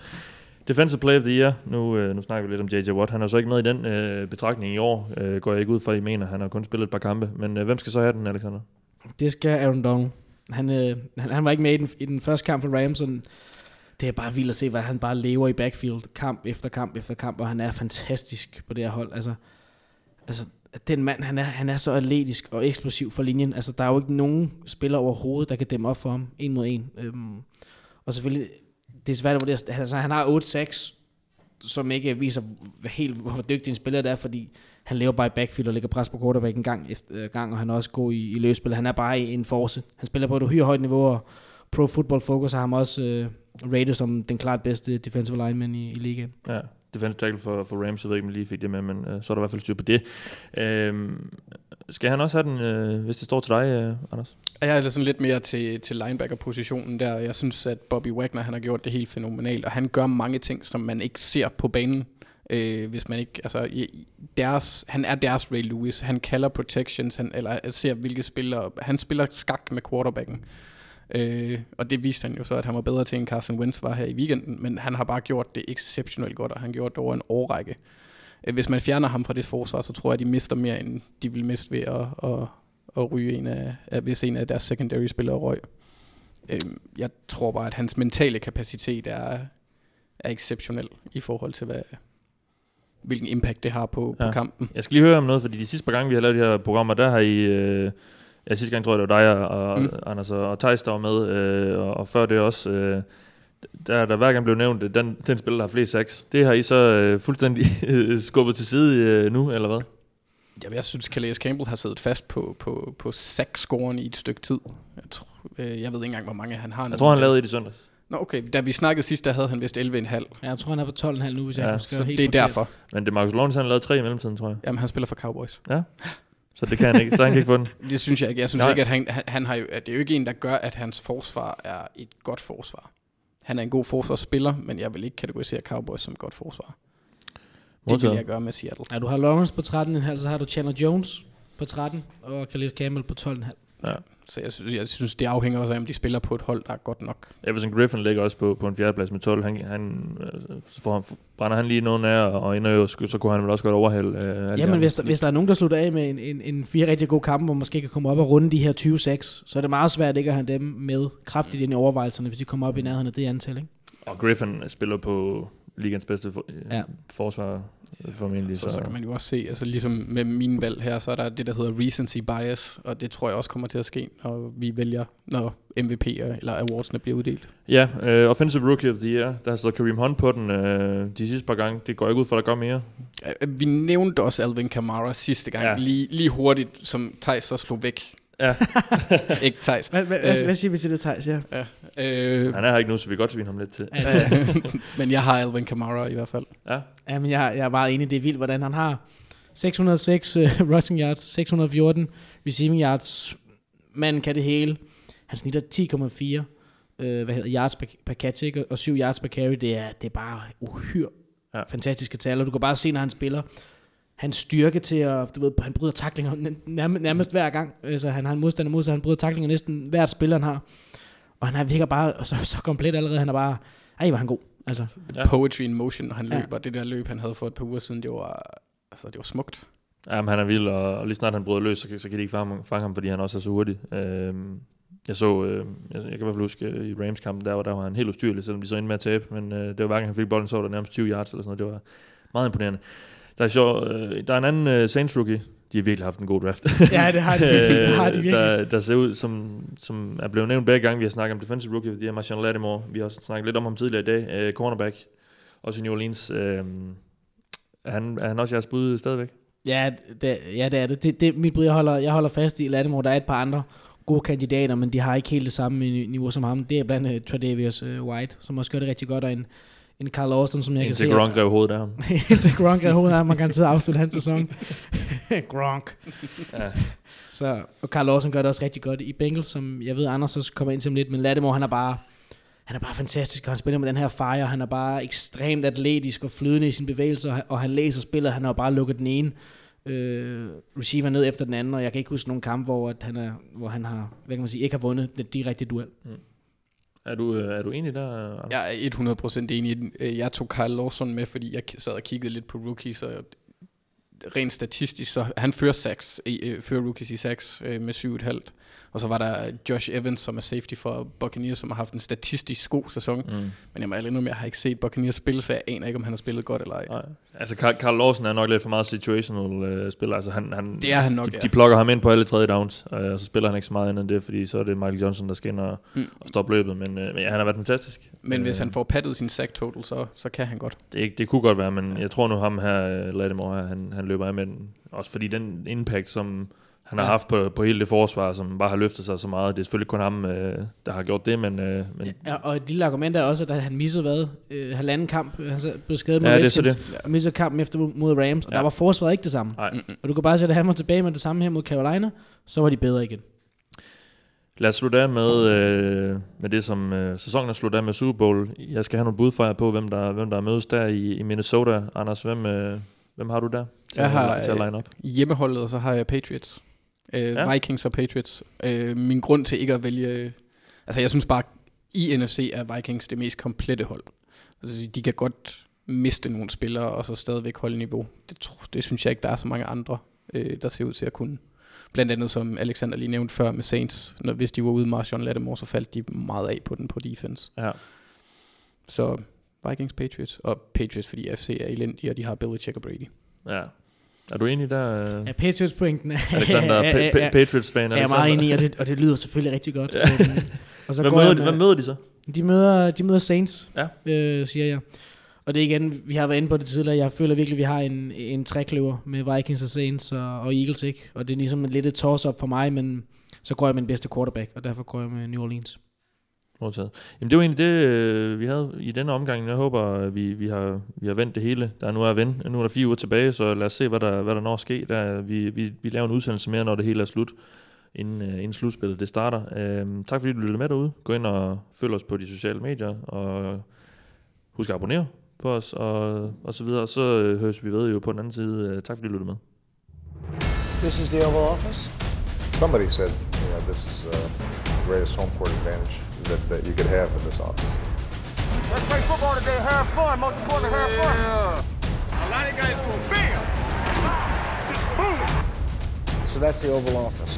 Defensive Player of the Year. Nu, øh, nu snakker vi lidt om J.J. Watt. Han er så ikke med i den øh, betragtning i år. Øh, går jeg ikke ud fra, I mener. Han har kun spillet et par kampe. Men øh, hvem skal så have den, Alexander? Det skal Aaron Donald. Han, øh, han, han var ikke med i den, i den første kamp for Rams, det er bare vildt at se, hvad han bare lever i backfield, kamp efter kamp efter kamp, og han er fantastisk på det her hold. Altså, altså den mand, han er, han er så atletisk og eksplosiv for linjen. Altså, der er jo ikke nogen spiller overhovedet, der kan dæmme op for ham, en mod en. Øhm, og selvfølgelig, det er svært at vurdere. Altså, altså han har 8-6, som ikke viser helt, hvor dygtig en spiller det er, fordi han lever bare i backfield og lægger pres på quarterback en gang efter øh, gang, og han er også god i, i løsspil. Han er bare i en force. Han spiller på et uhyre højt niveau, og Pro Football Focus har ham også øh, rated som den klart bedste defensive lineman i, i ligaen. Ja, defensive tackle for, for Rams. Jeg ved ikke, om lige fik det med, men øh, så er der i hvert fald styr på det. Øh, skal han også have den, øh, hvis det står til dig, øh, Anders? Jeg er sådan lidt mere til, til linebacker-positionen der. Jeg synes, at Bobby Wagner han har gjort det helt fænomenalt, og han gør mange ting, som man ikke ser på banen. Øh, hvis man ikke, altså, deres, han er deres Ray Lewis. Han kalder protections, han, eller ser hvilke spillere. Han spiller skak med quarterbacken. Øh, og det viste han jo så, at han var bedre til, end Carson Wentz var her i weekenden. Men han har bare gjort det exceptionelt godt, og han gjort det over en årrække. Øh, Hvis man fjerner ham fra det forsvar, så tror jeg, at de mister mere, end de vil miste ved at, at, at ryge en af, hvis en af deres secondary spillere røg. Øhm, jeg tror bare, at hans mentale kapacitet er, er exceptionel i forhold til, hvad, hvilken impact det har på. Ja. på kampen. Jeg skal lige høre om noget, fordi de sidste par gange, vi har lavet de her programmer, der har I... Øh, ja, sidste gang tror jeg, det var dig og, og Mm. Anders og, og Thijs, der var med, øh, og, og før det også... Øh, der, der hver gang blev nævnt, øh, den, den spiller, der har flest sacks. Det har I så øh, fuldstændig skubbet til side øh, nu, eller hvad? Jamen, jeg synes, Calais Campbell har siddet fast på, på, på sack-scoren i et stykke tid. Jeg, tror, øh, jeg ved ikke engang, hvor mange han har. Jeg tror, han lavede et i søndags. Nå, okay. Da vi snakkede sidst, der havde han vist 11,5. Ja, jeg tror, han er på 12,5 nu, hvis jeg Ja, ikke husker Så helt det er forkert. derfor. Men det er Marcus Lawrence, han har lavet tre i mellemtiden, tror jeg. Jamen, han spiller for Cowboys. Så det kan han ikke, så han kan ikke få den. Det synes jeg ikke. Jeg synes Nej. ikke, at han, han, har jo, at det er jo ikke en, der gør, at hans forsvar er et godt forsvar. Han er en god forsvarsspiller, men jeg vil ikke kategorisere Cowboys som et godt forsvar. Det vil jeg gøre med Seattle. Ja, du har Lawrence på 13,5, så har du Chandler Jones på 13, og Khalil Campbell på 12,5. Ja. Så jeg synes, jeg synes, det afhænger også af, om de spiller på et hold, der er godt nok. Everson Griffin ligger også på, på en fjerdeplads med 12. Han, han, øh, så får han, brænder han lige nogen af, og ender jo, så kunne han vel også godt overhælde. Øh, Jamen, hvis der, hvis der er nogen, der slutter af med en, en, en fire rigtig gode kampe, hvor man måske kan komme op og runde de her 20-6, så er det meget svært ikke at have dem med kraftigt ind i overvejelserne, hvis de kommer op i nærheden af det antal. Ikke? Og Griffin spiller på ligens bedste for, Ja. ja. forsvar øh, formentlig. Så, så kan man jo også se, altså ligesom med mine valg her, så er der det, der hedder recency bias, og det tror jeg også kommer til at ske, når vi vælger, når MVP'er eller awardsene bliver uddelt. Ja, uh, Offensive Rookie of the Year. Der har stået Kareem Hunt på den uh, de sidste par gange. Det går ikke ud for, at der gør mere. Øh, Vi nævnte også Alvin Kamara sidste gang, ja. lige, lige hurtigt, som Thijs så slog væk. Ja. ikke Thijs. Hvad, hvad, Øh. hvad siger vi til det, Thijs? Ja. Øh, Han er her ikke nu, så vi kan godt svine ham lidt til. men jeg har Alvin Kamara i hvert fald. Ja. Jamen, jeg, jeg er meget enig. Det er vildt, hvordan han har 606 uh, rushing yards, 614 receiving yards. Manden kan det hele. Han snitter 10,4 øh, hvad hedder, yards per, per catch, ikke? og 7 yards per carry. Det er, det er bare uhyre Ja. ja. fantastiske tal, og du kan bare se, når han spiller, hans styrke til at, du ved, han bryder taklinger nærmest, nærmest hver gang. Altså, han har en modstander mod sig, han bryder taklinger næsten hvert spil, han har. Og han er virker bare så, så komplet allerede. Han er bare, ej, er han god. Altså, Ja. Ja. Poetry in motion, når han Ja. løber. Det der løb, han havde for et par uger siden, det var, altså, det var smukt. Jamen, han er vild, og, og lige snart han bryder løs, så, kan- så kan de ikke fange, ham- fange ham, fordi han også er så hurtig. Øhm, jeg så, øh, jeg, jeg kan i hvert fald huske øh, i Rams-kampen, der var, der var han helt ustyrlig, selvom de så endte med at tabe, men øh, det var hverken han fik bolden, så var det nærmest 20 yards eller sådan noget. Det var meget imponerende. Der er, sjov, øh, der er en anden øh, Saints rookie, de har virkelig haft en god draft. ja, det har de virkelig. det har de Øh, virkelig. der, der ser ud som, som er blevet nævnt begge gange, vi har snakket om defensive rookie, det er Marshall Lattimore. Vi har også snakket lidt om ham tidligere i dag. Øh, cornerback, også i New Orleans. Øh, er, han, er han også jeres bud stadigvæk? Ja, det, ja, det er det. det, det mit bud, jeg holder, jeg holder fast i Lattimore. Der er et par andre gode kandidater, men de har ikke helt det samme ni- niveau som ham. Det er blandt andet Tredavious uh, White, som også gør det rigtig godt, og en, en Carl Austin, som jeg kan se. Indtil Gronk rev hovedet af ham. Indtil Gronk er hovedet af, ham, man kan sidde og afslutte hans sæson. Gronk. Ja. Så, og Carl Lawson gør det også rigtig godt i Bengals, som jeg ved, Anders også kommer ind til lidt, men Lattimore, han er bare, han er bare fantastisk, og han spiller med den her fire, han er bare ekstremt atletisk og flydende i sine bevægelser, og han læser spillet, han har bare lukket den ene øh, receiver ned efter den anden, og jeg kan ikke huske nogen kamp, hvor, at han, er, hvor han har, hvad kan man sige, ikke har vundet den direkte duel. Er du, øh, er du enig der, Anders? Jeg er 100% enig. i den. Øh, jeg tog Kyle Lawson med, fordi jeg sad og kiggede lidt på rookies, og rent statistisk, så han fører, sacks, øh, øh, fører rookies i 6 øh, med 7,5. Og så var der Josh Evans, som er safety for Buccaneers, som har haft en statistisk god sæson. Mm. Men jeg må ærlig nu, jeg har ikke set Buccaneers spille, så jeg aner ikke, om han har spillet godt eller ej. Nej. Altså, Carl, Carl Lawson er nok lidt for meget situational øh, spiller. Altså, han, han, Det er han nok, de, ja. de plukker ham ind på alle tredje downs, øh, og så spiller han ikke så meget andet end det, fordi så er det Michael Johnson, der skal ind og, Mm. og stoppe løbet. Men, øh, men ja, han har været fantastisk. Men hvis Øh, han får pattet sin sack total, så, så kan han godt. Det, det kunne godt være, men jeg tror nu ham her, uh, Lattimore han, han løber af med den. Også fordi den impact, som han har Ja. haft på, på hele det forsvar, som bare har løftet sig så meget, det er selvfølgelig kun ham, uh, der har gjort det, men, uh, men Ja, og et lille argument er også, at han missede hvad? Øh, halvanden kamp. Han blev skadet mod Ja, det er så Redskins, og missede kampen efter mod Rams, og Ja. der var forsvaret ikke det samme. nej. Og du kan bare han var tilbage med det samme her mod Carolina, så var de bedre igen. Lad os slutte af med, øh, med det, som øh, sæsonen er sluttet af med Super Bowl. Jeg skal have nogle bud fra jer på, hvem der, hvem der mødes der i, i Minnesota. Anders, hvem, øh, hvem har du der til, Jeg har, at, til at øh, line op? Hjemmeholdet, og så har jeg Patriots. Øh, Ja. Vikings og Patriots. Øh, min grund til ikke at vælge... Altså, jeg synes bare, i NFC er Vikings det mest komplette hold. Altså, de- kan godt miste nogle spillere, og så stadigvæk holde niveau. Det, det synes jeg ikke, der er så mange andre, øh, der ser ud til at kunne. Blandt andet, som Alexander lige nævnte før med Saints, når, hvis de var ude med Marshawn Lattimore, så faldt de meget af på den på defense. Ja. Så Vikings, Patriots, og Patriots, fordi FC er elendige, og de har Belichick og Brady. ja. Er du enig der, Ja, Patriots-pointen er, Alexander? er, Pa- er, Pa- Patriots-fan er jeg Alexander? meget enig og det, og det lyder selvfølgelig rigtig godt. Øhm, og så går møder, de, hvem møder de så? De møder, de møder Saints, Ja. øh, siger jeg. Og det er igen, vi har været inde på det tidligere, jeg føler virkelig, at vi har en, en trækløver med Vikings og Saints og, og Eagles, ikke? Og det er ligesom lidt et toss-up for mig, men så går jeg med den bedste quarterback, og derfor går jeg med New Orleans. Modtaget. Jamen det var egentlig det, øh, vi havde i denne omgang. Jeg håber, at vi, vi, har, vi har vendt det hele. Der er nu er, ven. nu er der fire uger tilbage, så lad os se, hvad der, hvad der når at ske. Der, vi, vi, vi laver en udsendelse mere, når det hele er slut, inden, uh, inden slutspillet det starter. Uh, tak fordi du lyttede med derude. Gå ind og følg os på de sociale medier, og husk at abonnere på os, og, og så videre. Og så uh, høres vi ved jo på den anden side. Tak fordi du lyttede med. This is the Oval Office. Somebody said, you know, this is uh, the greatest home court advantage that, that you could have in this office. Let's play football today, have fun. Most important, have fun. A lot of guys go bam, just boom. So that's the Oval Office.